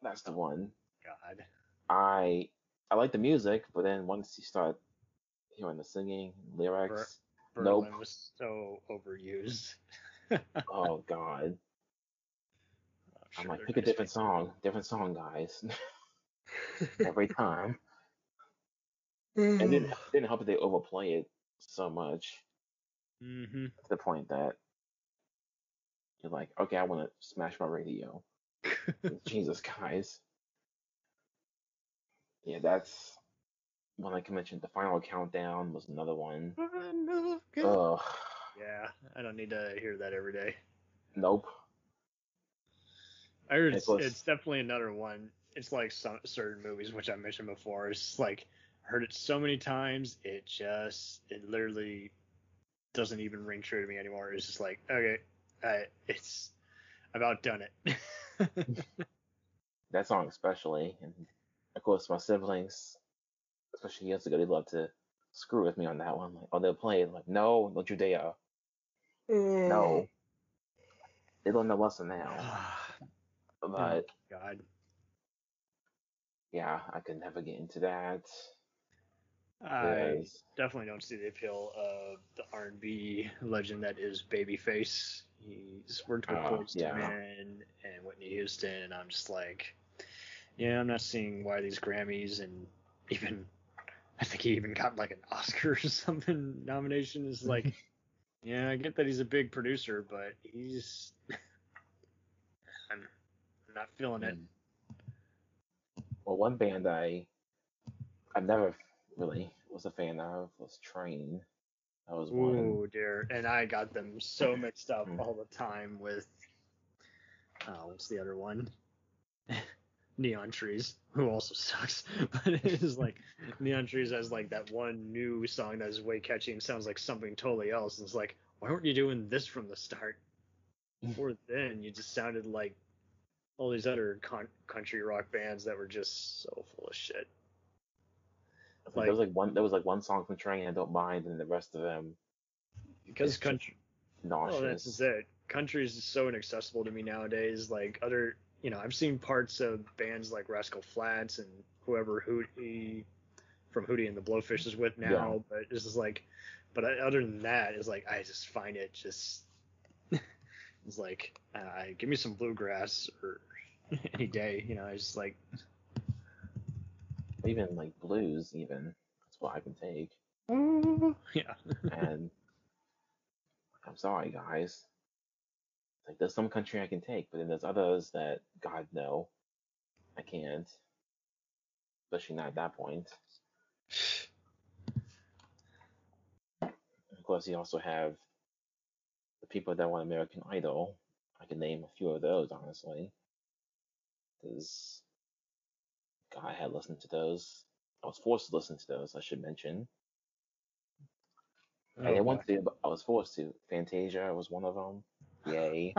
That's the one. God. I I like the music, but then once you start hearing the singing, lyrics, Nope. Berlin was so overused. oh god. I'm sure like, they're pick a different song, different song, guys. Every time. And it didn't, didn't help that they overplay it so much hmm to the point that you're like, okay, I want to smash my radio. Jesus, guys. Yeah, that's one I can mention. The final countdown was another one. Ugh. yeah, I don't need to hear that every day. Nope. I heard it's, was- it's definitely another one. It's like some certain movies which I mentioned before. It's like heard it so many times, it just it literally doesn't even ring true to me anymore. It's just like okay, I, it's I've outdone it. That song especially, and of course my siblings, especially years ago, they love to screw with me on that one. Like, oh, they'll play it. Like, no, don't you dare. No. They learn the lesson now. But God. yeah, I could never get into that. I definitely don't see the appeal of the R&B legend that is Babyface. He's worked with Uh, Boyz II yeah. And Whitney Houston, and I'm just like, yeah, I'm not seeing why these Grammys and even think he even got like an Oscar or something nomination is like, yeah, I get that he's a big producer, but he's I'm, I'm not feeling it. Well, one band I I never really was a fan of was Train. That was one. Ooh, dear. And I got them so mixed up Mm. all the time with oh, what's the other one? Neon Trees, who also sucks. But it is like Neon Trees has like that one new song that is way catchy and sounds like something totally else. And it's like, why weren't you doing this from the start? before then, you just sounded like all these other con- country rock bands that were just so full of shit. Think there was like one there was like one song from Train I don't mind, and the rest of them Because country, oh, nauseous. well, that's it. Country is so inaccessible to me nowadays. Like other, you know, I've seen parts of bands like Rascal Flatts and whoever Hootie from Hootie and the Blowfish is with now, Yeah. but it's just like, but I, other than that, it's like I just find it just, it's like, uh, give me some bluegrass or any day, you know. I just like, even like blues, even that's what I can take. yeah, And I'm sorry, guys. Like there's some country I can take, but then there's others that God no, I can't. Especially not at that point. Of course, you also have the people that want American Idol. I can name a few of those, honestly. Because God, I had listened to those. I was forced to listen to those, I should mention. I didn't want to, but I was forced to. Fantasia was one of them. Yay.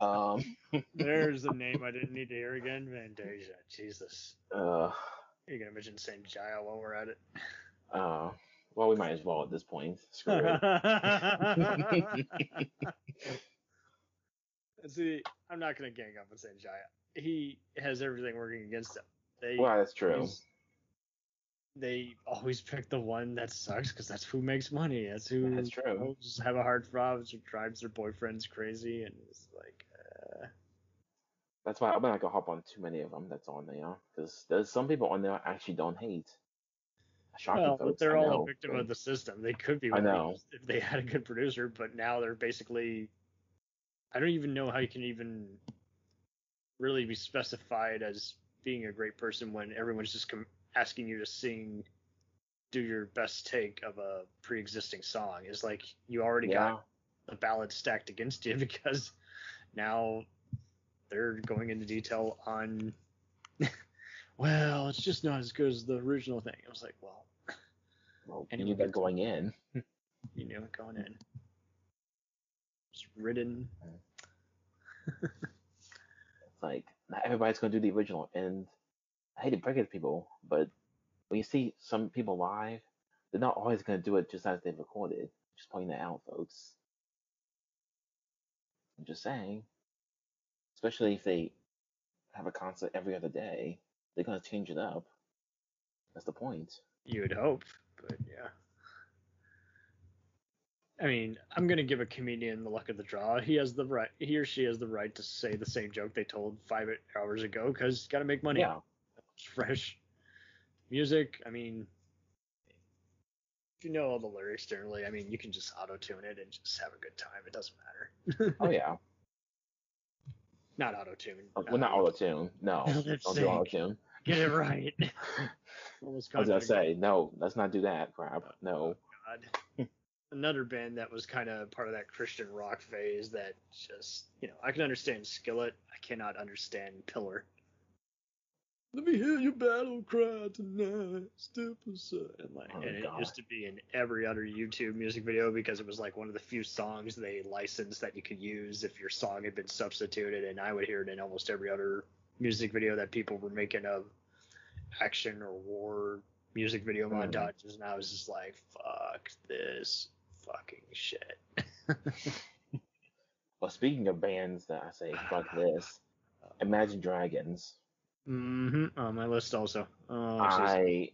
um, There's a name I didn't need to hear again. Fantasia. Jesus. uh, You're gonna mention Sanjaya while we're at it. uh, well, we might as well at this point. Screw it. See, I'm not gonna gang up on Sanjaya. He has everything working against him. They well, that's true. always- They always pick the one that sucks because that's who makes money. That's who That's true. have a hard problems or drives their boyfriends crazy, and it's like, uh, That's why I'm not gonna hop on too many of them that's on there. Because there's some people on there I actually don't hate. Shocking well, folks, they're I all know, a victim but- of the system. They could be I know. if they had a good producer, but now they're basically. I don't even know how you can even really be specified as being a great person when everyone's just com- asking you to sing, do your best take of a pre-existing song. is like you already yeah. got the ballot stacked against you because now they're going into detail on. well, it's just not as good as the original thing. I was like, well, Well, And you knew that going in. you knew it going in. It's written. It's like not everybody's gonna do the original, and I hate to break it to people, but when you see some people live, they're not always gonna do it just as they've recorded. Just pointing that out, folks. I'm just saying. Especially if they have a concert every other day, they're gonna change it up. That's the point. You would hope, but yeah. I mean, I'm gonna give a comedian the luck of the draw. He has the right, he or she has the right to say the same joke they told five hours ago because got to make money. Yeah. It's fresh music. I mean, if you know all the lyrics generally, I mean, you can just auto tune it and just have a good time. It doesn't matter. Oh yeah. Not auto tune. Uh, well, not auto tune. No, don't do auto tune. Get it right. Almost I was gonna say no. Let's not do that crap. No. God. Another band that was kind of part of that Christian rock phase that just, you know, I can understand Skillet. I cannot understand Pillar. Let me hear your battle cry tonight. Step aside. And, like, Oh, and it God. used to be in every other YouTube music video because it was like one of the few songs they licensed that you could use if your song had been substituted. And I would hear it in almost every other music video that people were making of action or war music video Mhm. montages. And I was just like, fuck this fucking shit. Well, speaking of bands that I say fuck this, Imagine Dragons. Mm-hmm. On my list also. Oh. I.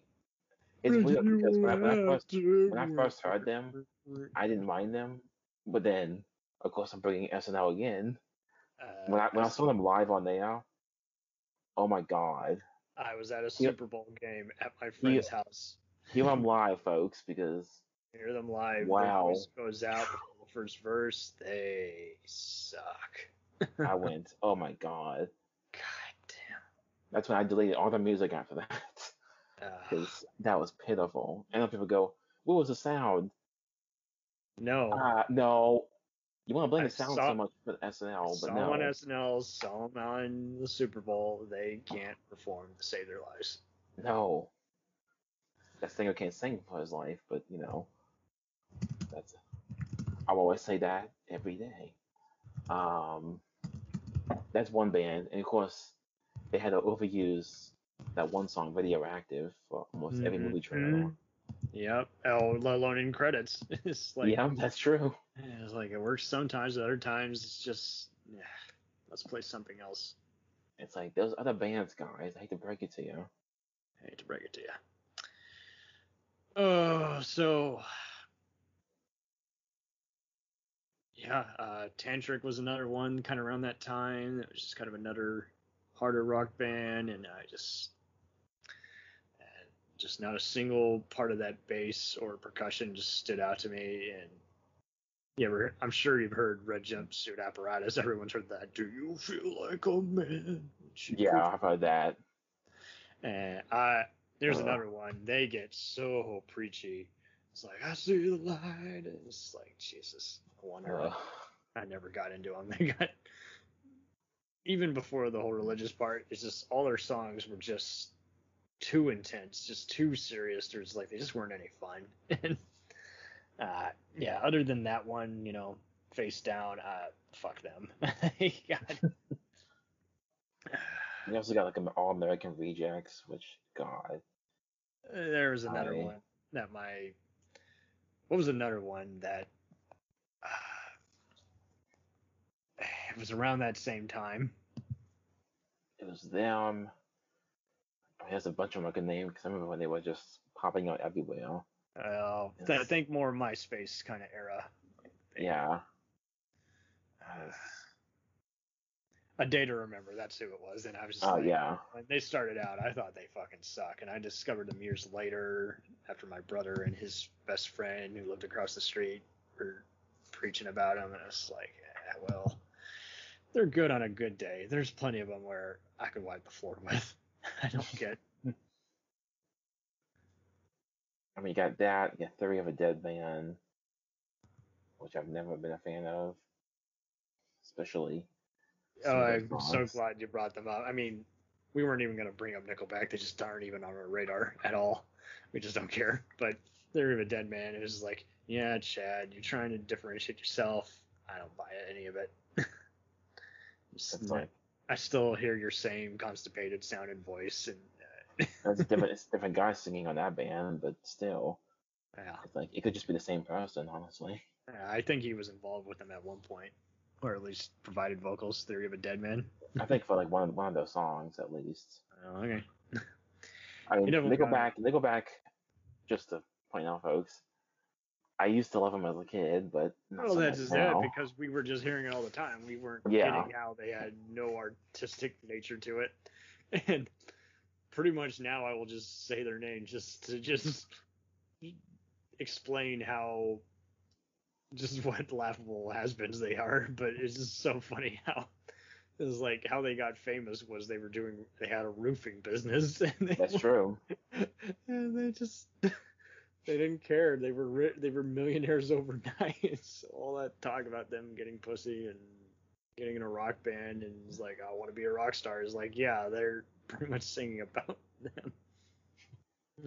It's weird because when I, when I first when I first heard them, I didn't mind them, but then of course I'm bringing SNL again. Uh, When I when I saw them live on there, oh my god, I was at a Super Bowl game at my friend's house. hear them live, folks, because Hear them live. Wow. Goes out the first verse. They suck. I went, oh my god. That's when I deleted all the music after that. Uh, because that was pitiful. And then people go, "What was the sound?" no. Ah, no. You want to blame I the sound saw- so much for the SNL, but no. on SNL, saw them on the Super Bowl. They can't perform to save their lives. No. That singer can't sing for his life, but you know, that's. I'll always say that every day. Um, that's one band, and of course, they had to overuse that one song "Radioactive" for almost every movie trailer. Yep. Oh, let alone in credits. it's like yeah, that's true. it's like it works sometimes, other times it's just yeah. Let's play something else. It's like those other bands, guys. I hate to break it to you. I hate to break it to you. Oh, so yeah, uh, Tantric was another one kind of around that time. It was just kind of another harder rock band, and I just and just not a single part of that bass or percussion just stood out to me. And you ever, I'm sure you've heard Red Jumpsuit Apparatus. Everyone's heard that. Do you feel like a man? Yeah, I've heard that. and I there's Uh. another one. They get so preachy. It's like I see the light, and it's like Jesus. I wonder. Uh, I never got into them. They got even before the whole religious part. It's just all their songs were just too intense, just too serious. There's like they just weren't any fun. and uh, yeah, other than that one, you know, face down. Uh, fuck them. God. you also got like an All American Rejects, which God, There was another I- one that my. What was another one that? Uh, it was around that same time. it was them. There's a bunch of them I could name because I remember when they were just popping out everywhere. Uh, I think more MySpace kind of era. Yeah. Uh, a day to remember. That's who it was, and I was just Oh like, yeah. when they started out, I thought they fucking suck, and I discovered them years later after my brother and his best friend who lived across the street were preaching about them, and I was like, yeah, well, they're good on a good day. There's plenty of them where I could wipe the floor with. I don't get. I mean, you got that. You got Theory of a Dead Man, which I've never been a fan of, especially. Oh, I'm those so glad you brought them up. I mean, we weren't even gonna bring up Nickelback. They just aren't even on our radar at all. We just don't care. But they're a dead man. It was like, yeah, Chad, you're trying to differentiate yourself. I don't buy any of it. Just It's like I still hear your same constipated sounding voice, and uh, it's different. It's different guys singing on that band, but still, yeah, it's like it could just be the same person, honestly. Yeah, I think he was involved with them at one point, or at least provided vocals. Theory of a Dead Man. I think for like one of one of those songs at least. Oh, okay. I mean, You never Nickelback. Nickelback. Just to point out, folks, I used to love them as a kid, but Well, that's just now. it because we were just hearing it all the time. We weren't Yeah. getting how they had no artistic nature to it, and pretty much now I will just say their name just to just explain how just what laughable has-beens they are. But it's just so funny how it's like how they got famous was they were doing they had a roofing business and they That's true. and they just they didn't care. They were ri- they were millionaires overnight. so all that talk about them getting pussy and getting in a rock band and it's like I want to be a rock star is like yeah they're pretty much singing about them.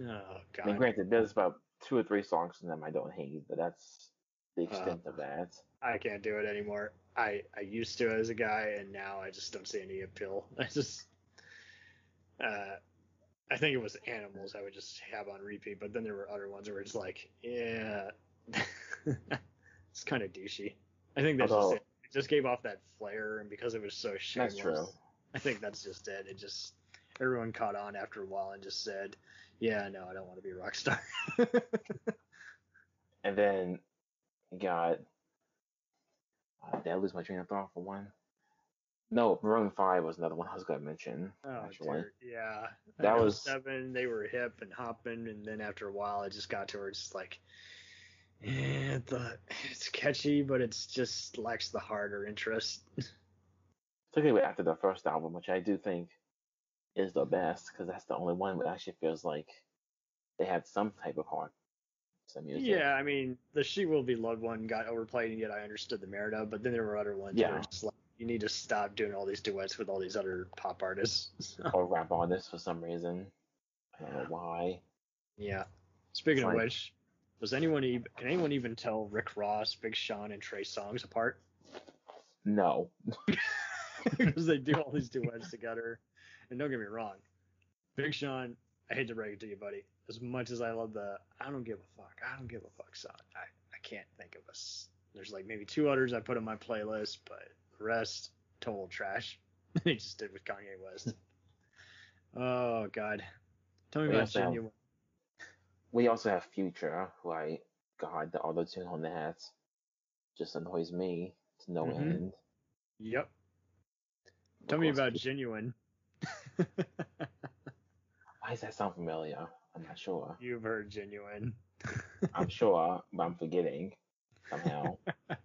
Oh I mean, granted, there's about two or three songs from them I don't hate, but that's the extent of that. I can't do it anymore. I I used to as a guy and now I just don't see any appeal. I just uh I think it was animals I would just have on repeat, but then there were other ones where it's like, yeah, it's kind of douchey. I think that's Although- just it. It just gave off that flair, and because it was so shameless, That's true. I think that's just it. It just everyone caught on after a while and just said, yeah, no, I don't want to be a rock star. And then you got. Uh, did I lose my train of thought for one? No, Maroon Five was another one I was going to mention. Oh, actually, dear. yeah. That was- seven. They were hip and hopping, and then after a while, it just got to where it's just like, eh, the it's catchy, but it's just lacks the heart or interest. particularly after the first album, which I do think is the best because that's the only one that actually feels like they had some type of heart. Some music. Yeah, I mean, the "She Will Be Loved" one got overplayed, and yet I understood the merit of. But then there were other ones where Yeah. it's just like you need to stop doing all these duets with all these other pop artists. Or rap artists for some reason. I don't know why. yeah. Speaking of which, does anyone even can anyone even tell Rick Ross, Big Sean, and Trey Songz apart? No. because they do all these duets together. And don't get me wrong, Big Sean, I hate to break it to you, buddy. As much as I love the I don't give a fuck, I don't give a fuck song, I, I can't think of us. There's like maybe two others I put on my playlist, but rest total trash. they just did with Kanye West. oh God, tell me We about also have- Ginuwine. We also have Future, who I, God, the auto tune on that just annoys me to no Mhm. end. Yep. Of Tell me about Ginuwine. Why does that sound familiar? I'm not sure. You've heard Ginuwine. I'm sure, but I'm forgetting somehow.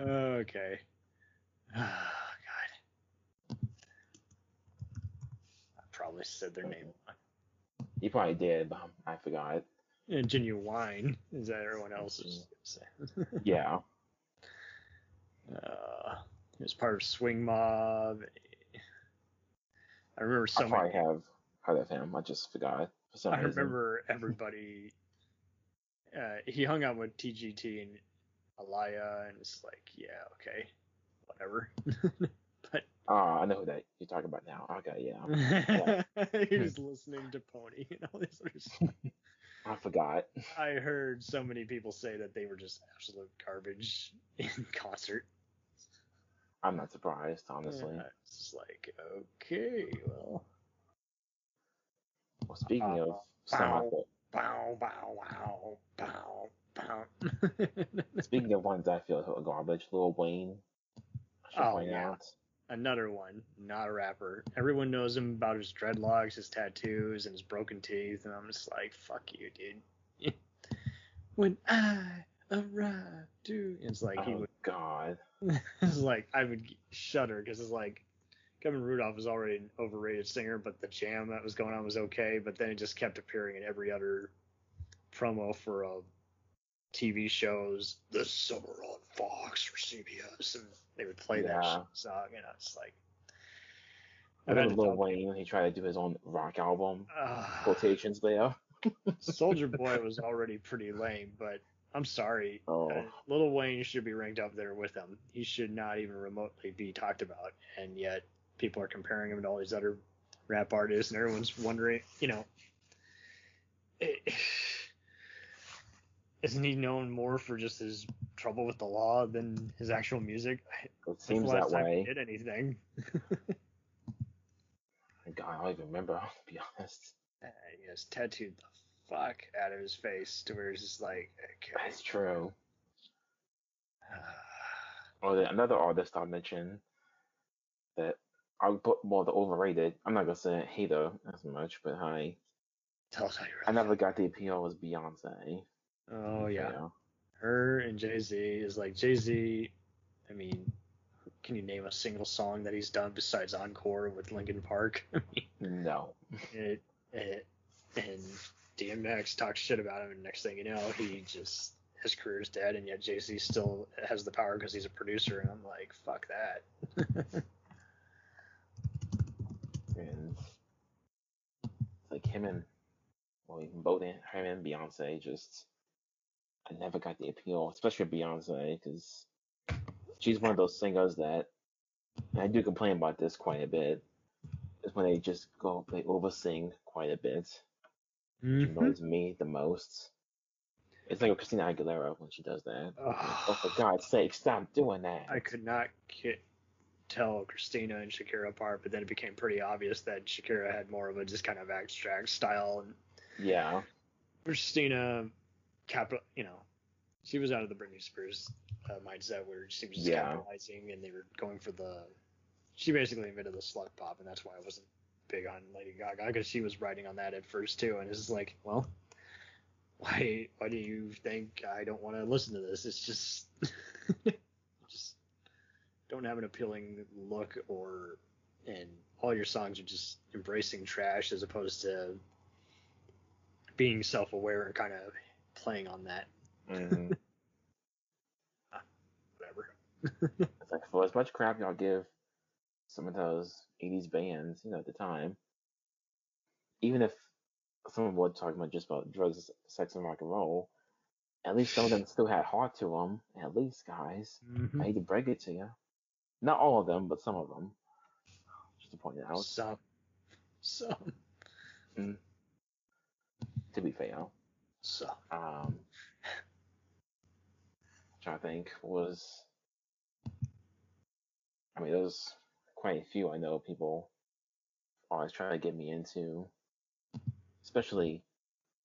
Okay. Oh, God. I probably said their name. wrong. You probably did, but I forgot. And Ginuwine is that everyone else is gonna say. Yeah. uh, he was part of Swing Mob. I remember I probably many. have heard of him. I just forgot for some I reason. remember everybody. Uh, he hung out with TGT and Aaliyah, and it's like, yeah, okay, whatever. but Ah, I know who that you're talking about now. Okay, yeah. he was listening to Pony and all this other stuff. I forgot. I heard so many people say that they were just absolute garbage in concert. I'm not surprised, honestly. Uh, it's just like, okay, well, Well, speaking of Uh, I bow. bow, bow, wow, bow, bow. speaking of ones I feel are garbage, Lil Wayne. Oh, yeah. out. Another one, not a rapper. Everyone knows him about his dreadlocks, his tattoos, and his broken teeth, and I'm just like, fuck you, dude. when I arrive, dude, it's like he oh would God. it's like I would shudder because it's like Kevin Rudolf was already an overrated singer, but the jam that was going on was okay. But then it just kept appearing in every other promo for uh, TV shows. This summer on Fox or CBS, and they would play that Yeah. shit song, and I was like, I remember Lil Wayne when he tried to do his own rock album. Ah. Quotations there. Soulja Boy was already pretty lame, but I'm sorry. Oh. Uh, Little Wayne should be ranked up there with him. He should not even remotely be talked about, and yet people are comparing him to all these other rap artists, and everyone's wondering, you know, eh, isn't he known more for just his trouble with the law than his actual music? It seems the that way. He did anything? God, I don't even remember, to be honest. Uh, he has tattooed the fuck out of his face to where he's just like, okay. That's true. Or the, another artist I'll mention that I would put more the overrated. I'm not gonna say hater as much, but I Tell us how you are. I never got the appeal was Beyonce. Oh yeah. Her and Jay Z is like Jay Z. I mean, can you name a single song that he's done besides Encore with Linkin Park? No. it, it, and DMX talks shit about him, and next thing you know, he just his career's dead, and yet Jay Z still has the power because he's a producer, and I'm like, fuck that. And it's like him and well even both him and Beyonce just I never got the appeal, especially Beyonce, because she's one of those singers that I do complain about this quite a bit. Is when they just go they oversing quite a bit. Which Mhm. annoys me the most. It's like Christina Aguilera when she does that. Oh, for God's sake, stop doing that. I could not ki- tell Christina and Shakira apart, but then it became pretty obvious that Shakira had more of a just kind of abstract style, and Yeah. Christina, capital, you know, she was out of the Britney Spears uh, mindset where she was just Yeah. capitalizing, and they were going for the. She basically invented the slug pop, and that's why I wasn't big on Lady Gaga because she was riding on that at first too, and it's like, well, why why do you think I don't want to listen to this? It's just just don't have an appealing look or and all your songs are just embracing trash as opposed to being self-aware and kind of playing on that Mhm. whatever. It's like for as much crap y'all give some of those '80s bands, you know, at the time, even if some someone was talking about just about drugs, sex, and rock and roll, at least some of them still had heart to them. At least, guys. I hate to break it to you. Not all of them, but some of them. Just to point it out. Some. Some. To be fair. Some. Um, trying to think was. I mean, there's quite a few I know people always try to get me into, especially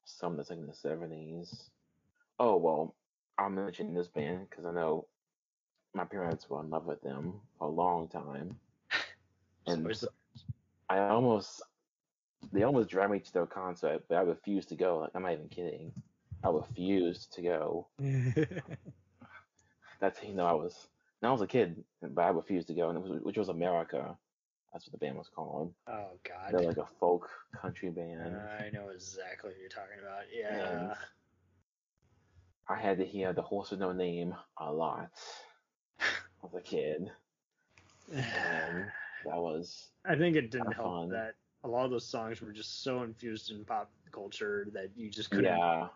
some that's like in the seventies. Oh well, I'll mention this band because I know my parents were in love with them for a long time, and I almost they almost dragged me to their concert, but I refused to go. Like I'm not even kidding. I refused to go. That's you know I was I was a kid, but I refused to go, and it was which was America. That's what the band was called. oh God. They're like a folk country band. I know exactly what you're talking about. Yeah. I had to hear the horse with no name a lot as a kid, and that was I think it didn't help fun. that a lot of those songs were just so infused in pop culture that you just couldn't yeah.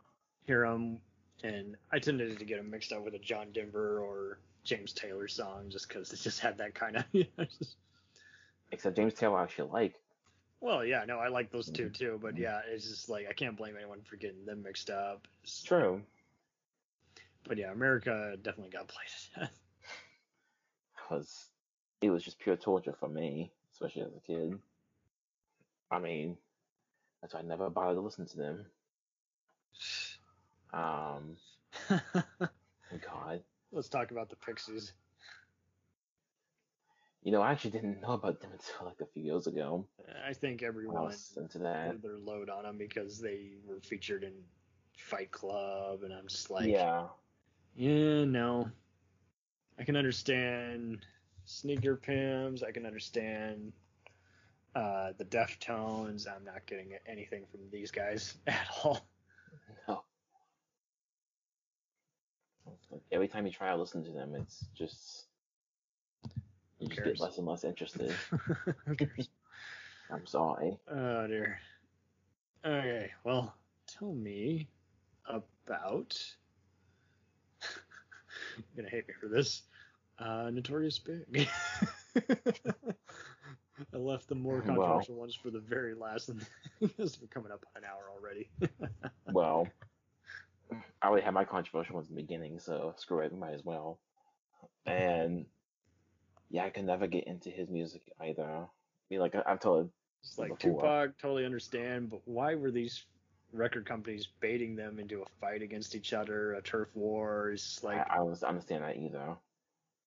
hear them. And I tended to get them mixed up with a John Denver or James Taylor song just because it just had that kind of. You know, just, Except James Taylor I actually like. well, yeah, no, I like those Mm-hmm. two too, but yeah, it's just like I can't blame anyone for getting them mixed up. It's true. But yeah, America definitely got played to death. was it was just pure torture for me, especially as a kid. I mean, that's why I never bothered to listen to them. Um, God, Let's talk about the Pixies. you know, I actually didn't know about them until like a few years ago. I think everyone was into that. threw their load on them because they were featured in Fight Club, and I'm just like, yeah, yeah, no. I can understand sneaker pimps. I can understand uh, the Deftones. I'm not getting anything from these guys at all. no. Like every time you try to listen to them, it's just you just get less and less interested. I'm sorry. oh dear. Okay, well, tell me about. You're gonna hate me for this. Uh, Notorious Big. I left the more Well. controversial ones for the very last, and because we're coming up on an hour already. Well, I already had my controversial ones in the beginning, so screw it, we might as well. And yeah, I can never get into his music either. I mean, like I- I've told, It's like Before. Tupac, totally understand, but why were these record companies baiting them into a fight against each other, a turf war? It's like, I, I don't understand that either.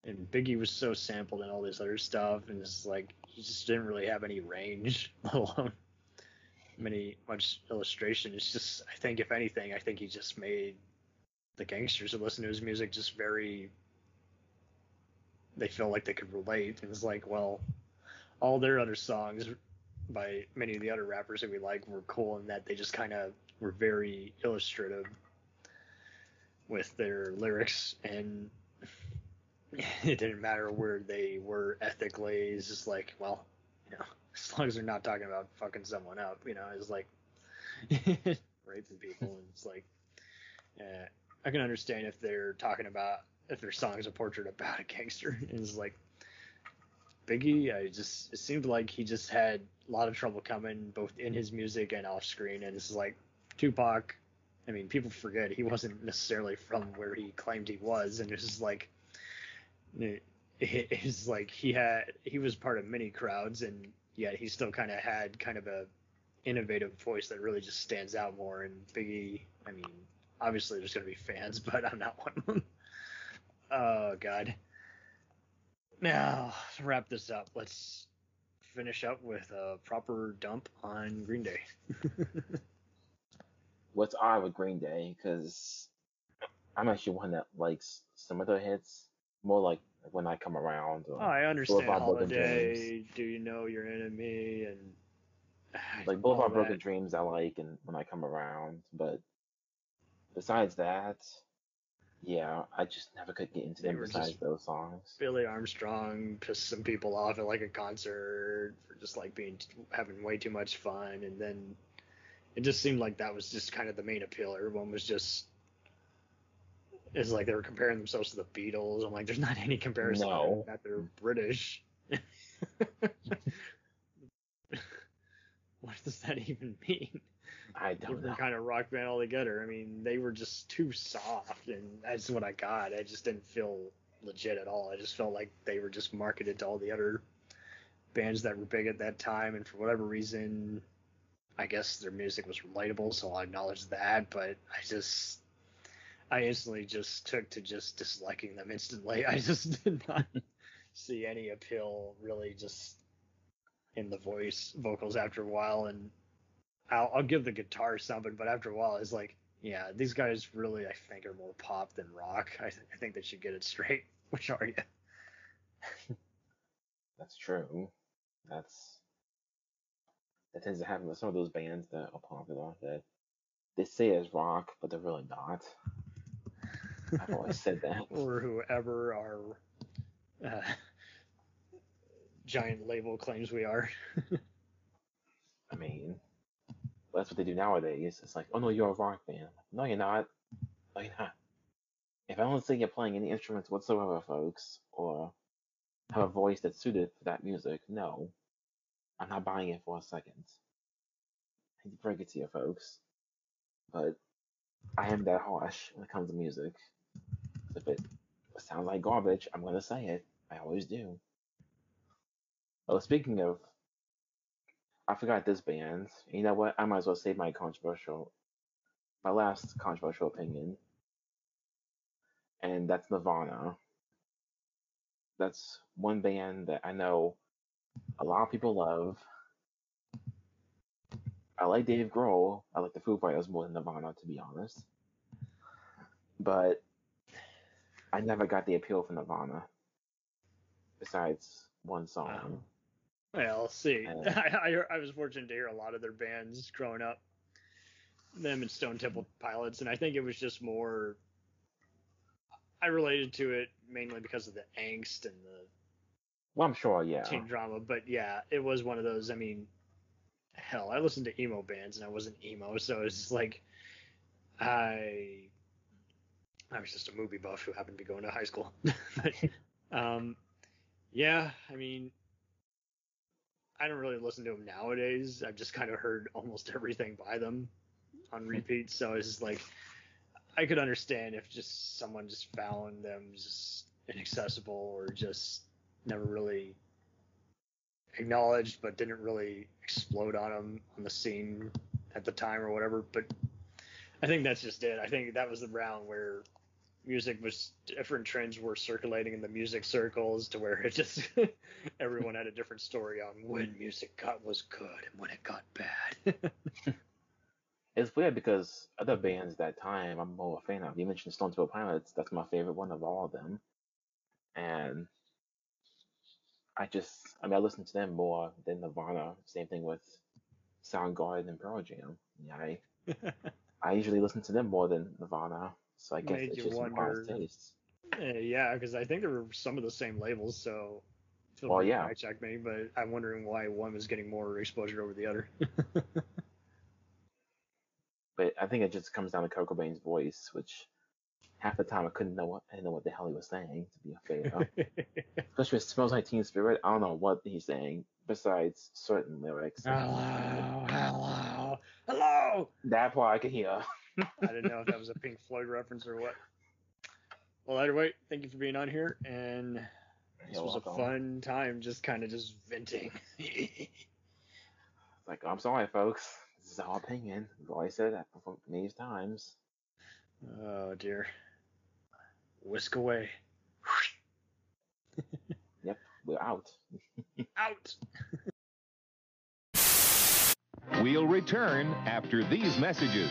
And Biggie was so sampled and all this other stuff, and it's like he just didn't really have any range, let alone many much illustration. It's just, I think if anything, I think he just made the gangsters who listen to his music just very. They feel like they could relate, and it's like, well, all their other songs by many of the other rappers that we like were cool in that they just kind of were very illustrative with their lyrics and it didn't matter where they were ethically. It's just like, well, you know, as long as they're not talking about fucking someone up, you know, it's like raping people, and it's like, uh, I can understand if they're talking about if their song is a portrait about a gangster, and it's like Biggie. I just it seemed like he just had a lot of trouble coming both in his music and off screen, and it's like Tupac. I mean, people forget he wasn't necessarily from where he claimed he was, and it's just like it- it's like he had he was part of many crowds and yet he still kind of had kind of a innovative voice that really just stands out more and biggie. I mean obviously there's going to be fans but i'm not one of them. Oh god. Now to wrap this up let's finish up with a proper dump on green day. What's odd with Green Day, because I'm actually one that likes some of their hits, more like when I come around. Or, oh i understand holiday do you know your enemy and like Boulevard. Broken Dreams, I like, and when I come around. But besides that, yeah, I just never could get into They them besides those songs. Billie Armstrong pissed some people off at like a concert for just like being having way too much fun, and then it just seemed like that was just kind of the main appeal. Everyone was just is like they were comparing themselves to the Beatles. I'm like, there's not any comparison. No. That they're British. what does that even mean? I don't know. kind of rock band altogether. I mean, they were just too soft, and that's what I got. I just didn't feel legit at all. I just felt like they were just marketed to all the other bands that were big at that time, and for whatever reason, I guess their music was relatable, so I acknowledge that. But I just, I instantly just took to just disliking them instantly. I just did not see any appeal really just in the voice vocals after a while and I'll, I'll give the guitar something, but after a while, it's like, yeah, these guys really, I think, are more pop than rock. I, th- I think they should get it straight. Which are you? That's true. That's that tends to happen with some of those bands that are popular that they say is rock, but they're really not. I've always said that. Or whoever our uh, giant label claims we are. I mean, that's what they do nowadays. It's like, oh no, you're a rock band. No, you're not. No, you're not. If I don't see you playing any instruments whatsoever, folks, or have a voice that's suited for that music, no, I'm not buying it for a second. I hate to break it to you, folks, but I am that harsh when it comes to music. If it sounds like garbage, I'm gonna say it. I always do. Oh, speaking of I forgot this band. You know what? I might as well save my controversial, my last controversial opinion, and that's Nirvana. That's one band that I know a lot of people love. I like Dave Grohl. I like the Foo Fighters more than Nirvana, to be honest. But I never got the appeal for Nirvana. Besides one song. Wow. Well, see, Uh, I, I, I was fortunate to hear a lot of their bands growing up, them and Stone Temple Pilots, and I think it was just more. I related to it mainly because of the angst and the Well, I'm sure, yeah. teen drama, but yeah, it was one of those. I mean, hell, I listened to emo bands and I wasn't emo, so it's just like I I was just a movie buff who happened to be going to high school. but, um, yeah, I mean, I don't really listen to them nowadays. I've just kind of heard almost everything by them on repeat, so it's just like I could understand if just someone just found them just inaccessible or just never really acknowledged but didn't really explode on them on the scene at the time or whatever but i think that's just it i think that was the round where music was different trends were circulating in the music circles to where it just everyone had a different story on when music got was good and when it got bad It's weird because other bands that time I'm more a fan of. You mentioned Stone Temple Pilots. That's my favorite one of all of them. And I just, I mean, I listen to them more than Nirvana. Same thing with Soundgarden and Pearl Jam. Yeah, I, I usually listen to them more than Nirvana. So I guess Made it's you just wonder- tastes. Uh, yeah because i think there were some of the same labels so feel Well, yeah. I check me but i'm wondering why one was getting more exposure over the other But I think it just comes down to Kurt Cobain's voice, which half the time I couldn't know what, I didn't know what the hell he was saying, to be fair. Especially with Smells Like Teen Spirit, I don't know what he's saying besides certain lyrics. hello hello hello That part I can hear. I didn't know if that was a Pink Floyd reference or what. Well, either way, thank you for being on here, and this You're was welcome. a fun time, just kind of just venting. Like, I'm sorry, folks. This is our opinion. We've always said that before many times. oh dear. Whisk away. Yep, we're out. Out. We'll return after these messages.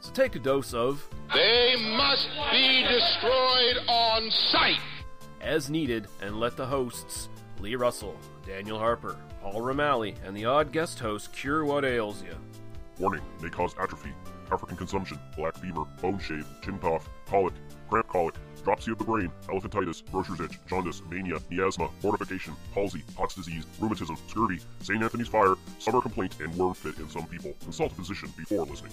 So take a dose of They must be destroyed on sight. as needed and let the hosts, Lee Russell, Daniel Harper, Paul Romali, and the odd guest host cure what ails you. Warning, may cause atrophy, African consumption, black fever, bone shave, chin cough, colic, cramp colic, dropsy of the brain, elephantitis, grocer's itch, jaundice, mania, miasma, mortification, palsy, Pott's disease, rheumatism, scurvy, St. Anthony's fire, summer complaint, and worm fit in some people. Consult a physician before listening.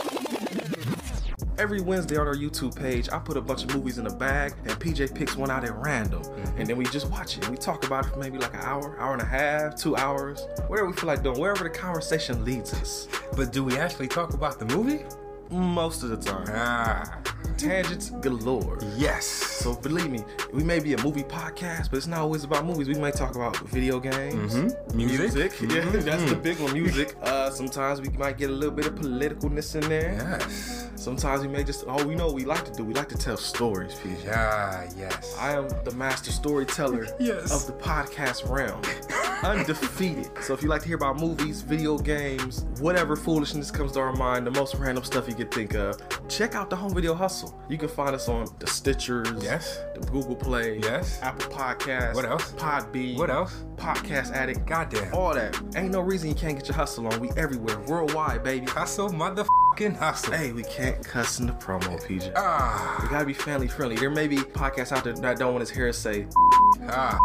Every Wednesday on our YouTube page, I put a bunch of movies in a bag, and PJ picks one out at random. And then we just watch it. We talk about it for maybe like an hour, hour and a half, two hours, whatever we feel like doing, wherever the conversation leads us. But do we actually talk about the movie? Most of the time. Ah, Tangents galore. yes. So believe me, we may be a movie podcast, but it's not always about movies. We may talk about video games, Mhm. Music. Yeah, Mhm. that's the big one. Music. Uh, sometimes we might get a little bit of politicalness in there. Yes. Sometimes we may just oh, we know what we like to do. We like to tell stories, PJ. Ah, yes. I am the master storyteller Yes. of the podcast realm. Undefeated. So if you like to hear about movies, video games, whatever foolishness comes to our mind, the most random stuff you could think of, check out the Home Video Hustle. You can find us on the Stitchers, Yes. the Google Play, Yes. Apple Podcasts, What else? Podbean, What else? Podcast Addict, Goddamn. all that. Ain't no reason you can't get your hustle on. We everywhere, worldwide, baby. Hustle, hustle. Hey, we can't cuss in the promo, PJ. Ah, We gotta be family friendly. There may be podcasts out there that don't want his hair say ah,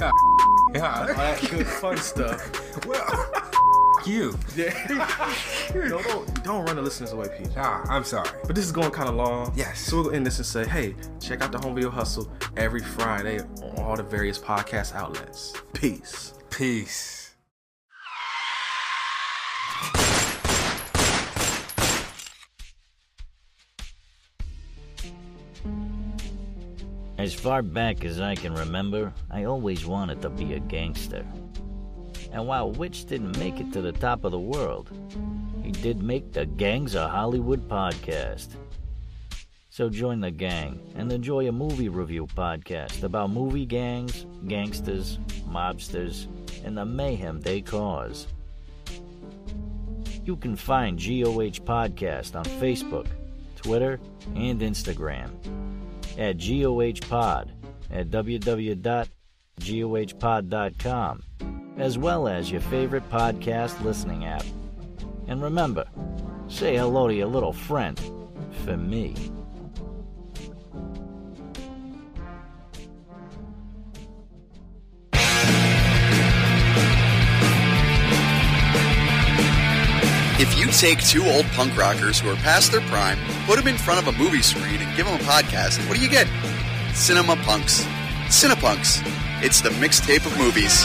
ah, all yeah. that good fun stuff. Well, you. Yeah. no, don't, don't run the listeners away, PJ. Ah, I'm sorry. But this is going kind of long. Yes. So we'll end this and say, hey, check out the Home Video Hustle every Friday on all the various podcast outlets. Peace. Peace. As far back as I can remember, I always wanted to be a gangster. And while Witch didn't make it to the top of the world, he did make the Gangs of Hollywood podcast. So join the gang and enjoy a movie review podcast about movie gangs, gangsters, mobsters, and the mayhem they cause. You can find GOH Podcast on Facebook, Twitter, and Instagram at gohpod at www.gohpod.com, as well as your favorite podcast listening app. And remember, say hello to your little friend for me. Take two old punk rockers who are past their prime, put them in front of a movie screen, and give them a podcast, what do you get? Cinema Punks. Cinepunks. It's the mixtape of movies.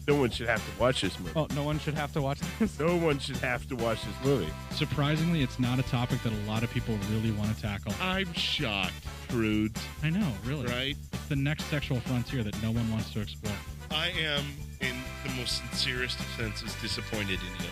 No one should have to watch this movie. Oh, no one should have to watch this. No one should have to watch this movie. Surprisingly, it's not a topic that a lot of people really want to tackle. I'm shocked, prudes. I know, really. Right? It's the next sexual frontier that no one wants to explore. I am, in the most sincerest of senses, disappointed in you.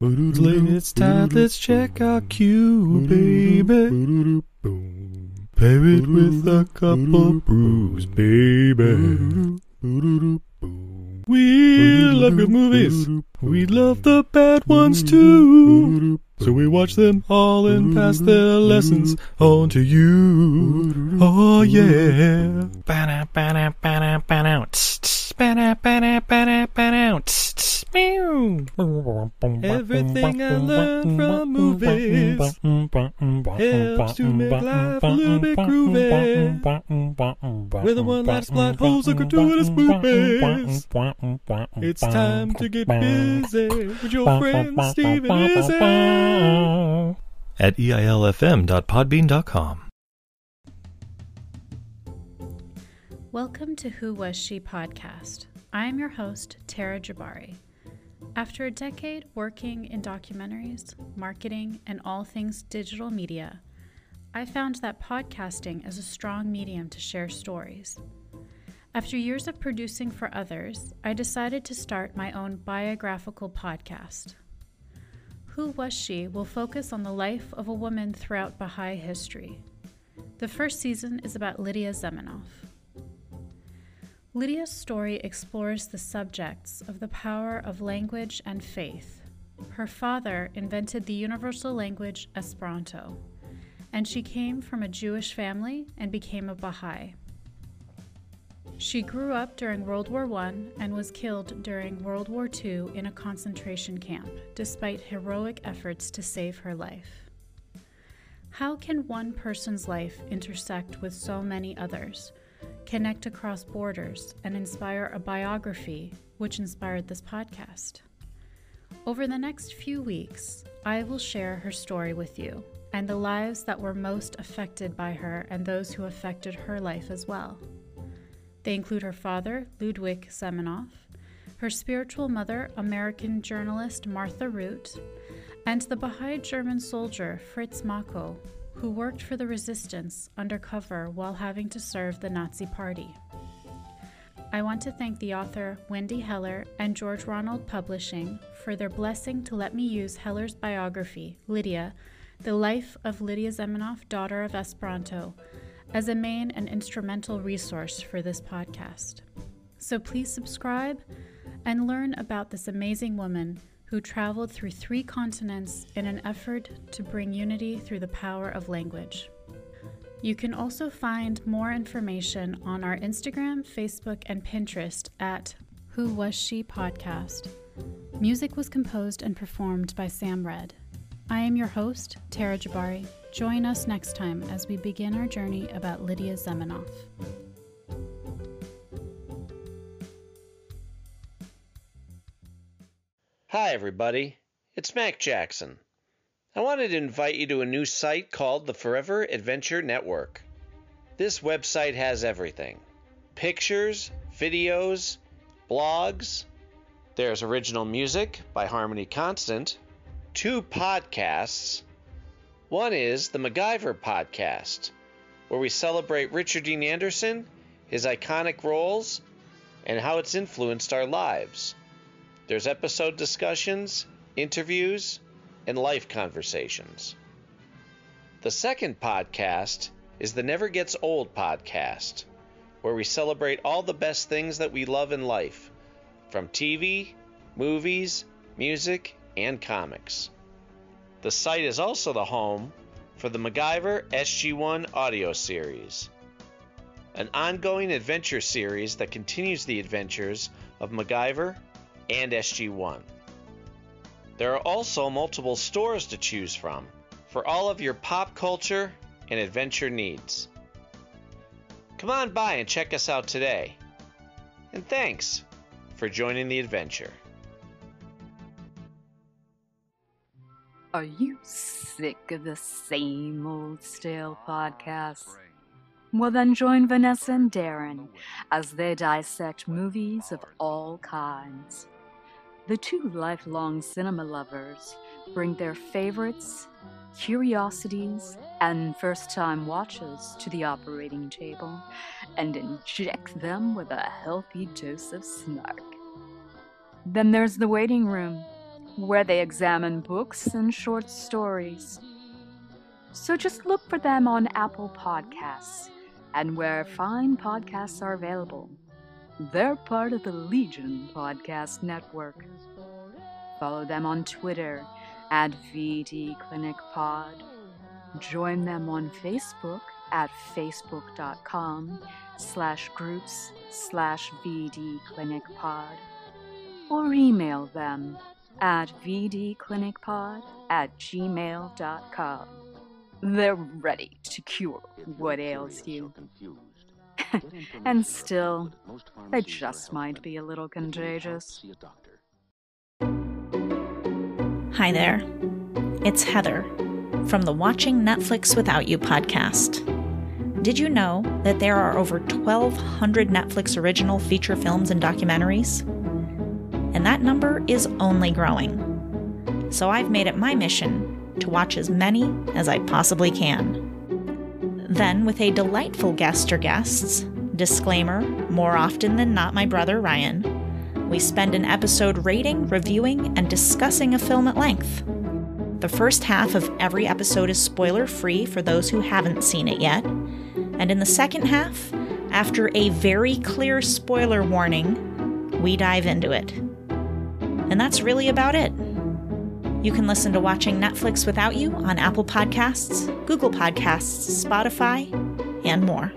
It's late, it's time, let's check our queue, baby. Pair it with a couple brews, baby. We love good movies. We love the bad ones too. So we watch them all and pass their lessons on to you. Oh yeah. Ba-da, ba-da, ba-da, ba-da, tss, tss, ba-da, ba-da, ba-da, ba-da, tss, tss, meow. Everything I learned from movies helps to make life a little bit groovy. With a one-last plot holes and gratuitous movies. It's time to get busy with your friend Steven and Izzy. At eilfm.podbean.com. Welcome to Who Was She podcast. I am your host, Tara Jabari. After a decade working in documentaries, marketing, and all things digital media, I found that podcasting is a strong medium to share stories. After years of producing for others, I decided to start my own biographical podcast. Who Was She will focus on the life of a woman throughout Baha'i history. The first season is about Lidia Zamenhof. Lidia's story explores the subjects of the power of language and faith. Her father invented the universal language Esperanto, and she came from a Jewish family and became a Baha'i. She grew up during World War I and was killed during World War II in a concentration camp, despite heroic efforts to save her life. How can one person's life intersect with so many others, connect across borders, and inspire a biography which inspired this podcast? Over the next few weeks, I will share her story with you and the lives that were most affected by her and those who affected her life as well. They include her father, Ludwig Zamenhof, her spiritual mother, American journalist Martha Root, and the Baha'i German soldier Fritz Mako, who worked for the resistance undercover while having to serve the Nazi Party. I want to thank the author Wendy Heller and George Ronald Publishing for their blessing to let me use Heller's biography, Lidia, The Life of Lidia Zamenhof, Daughter of Esperanto, as a main and instrumental resource for this podcast. So please subscribe and learn about this amazing woman who traveled through three continents in an effort to bring unity through the power of language. You can also find more information on our Instagram, Facebook, and Pinterest at Who Was She Podcast. Music was composed and performed by Sam Red. I am your host, Tara Jabari. Join us next time as we begin our journey about Lidia Zamenhof. Hi, everybody. It's Mac Jackson. I wanted to invite you to a new site called the Forever Adventure Network. This website has everything pictures, videos, blogs. There's original music by Harmony Constant, two podcasts. One is the MacGyver Podcast, where we celebrate Richard Dean Anderson, his iconic roles, and how it's influenced our lives. There's episode discussions, interviews, and life conversations. The second podcast is the Never Gets Old podcast, where we celebrate all the best things that we love in life, from TV, movies, music, and comics. The site is also the home for the MacGyver SG1 audio series. an ongoing adventure series that continues the adventures of MacGyver and SG1. There are also multiple stores to choose from for all of your pop culture and adventure needs. Come on by and check us out today. And thanks for joining the adventure. Are you sick of the same old stale podcasts? Well, then join Vanessa and Darren as they dissect movies of all kinds. The two lifelong cinema lovers bring their favorites, curiosities, and first time watches to the operating table and inject them with a healthy dose of snark. Then there's the waiting room, where they examine books and short stories. So just look for them on Apple Podcasts and where fine podcasts are available. They're part of the Legion Podcast Network. Follow them on Twitter at VD Clinic Pod. Join them on Facebook at facebook.com slash groups slash VD Clinic Pod. Or email them at vdclinicpod at gmail.com. They're ready to cure what ails you. and still, they just might be a little contagious. Hi there. It's Heather from the Watching Netflix Without You podcast. Did you know that there are over 1,200 Netflix original feature films and documentaries? And that number is only growing. So I've made it my mission to watch as many as I possibly can. Then, with a delightful guest or guests, disclaimer, more often than not my brother Ryan, we spend an episode rating, reviewing, and discussing a film at length. The first half of every episode is spoiler free for those who haven't seen it yet, and in the second half, after a very clear spoiler warning, we dive into it. And that's really about it. You can listen to Watching Netflix Without You on Apple Podcasts, Google Podcasts, Spotify, and more.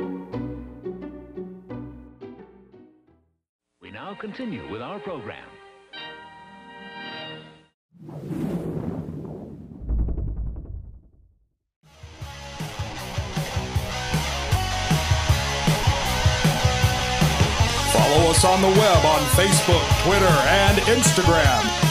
We now continue with our program. Follow us on the web on Facebook, Twitter, and Instagram.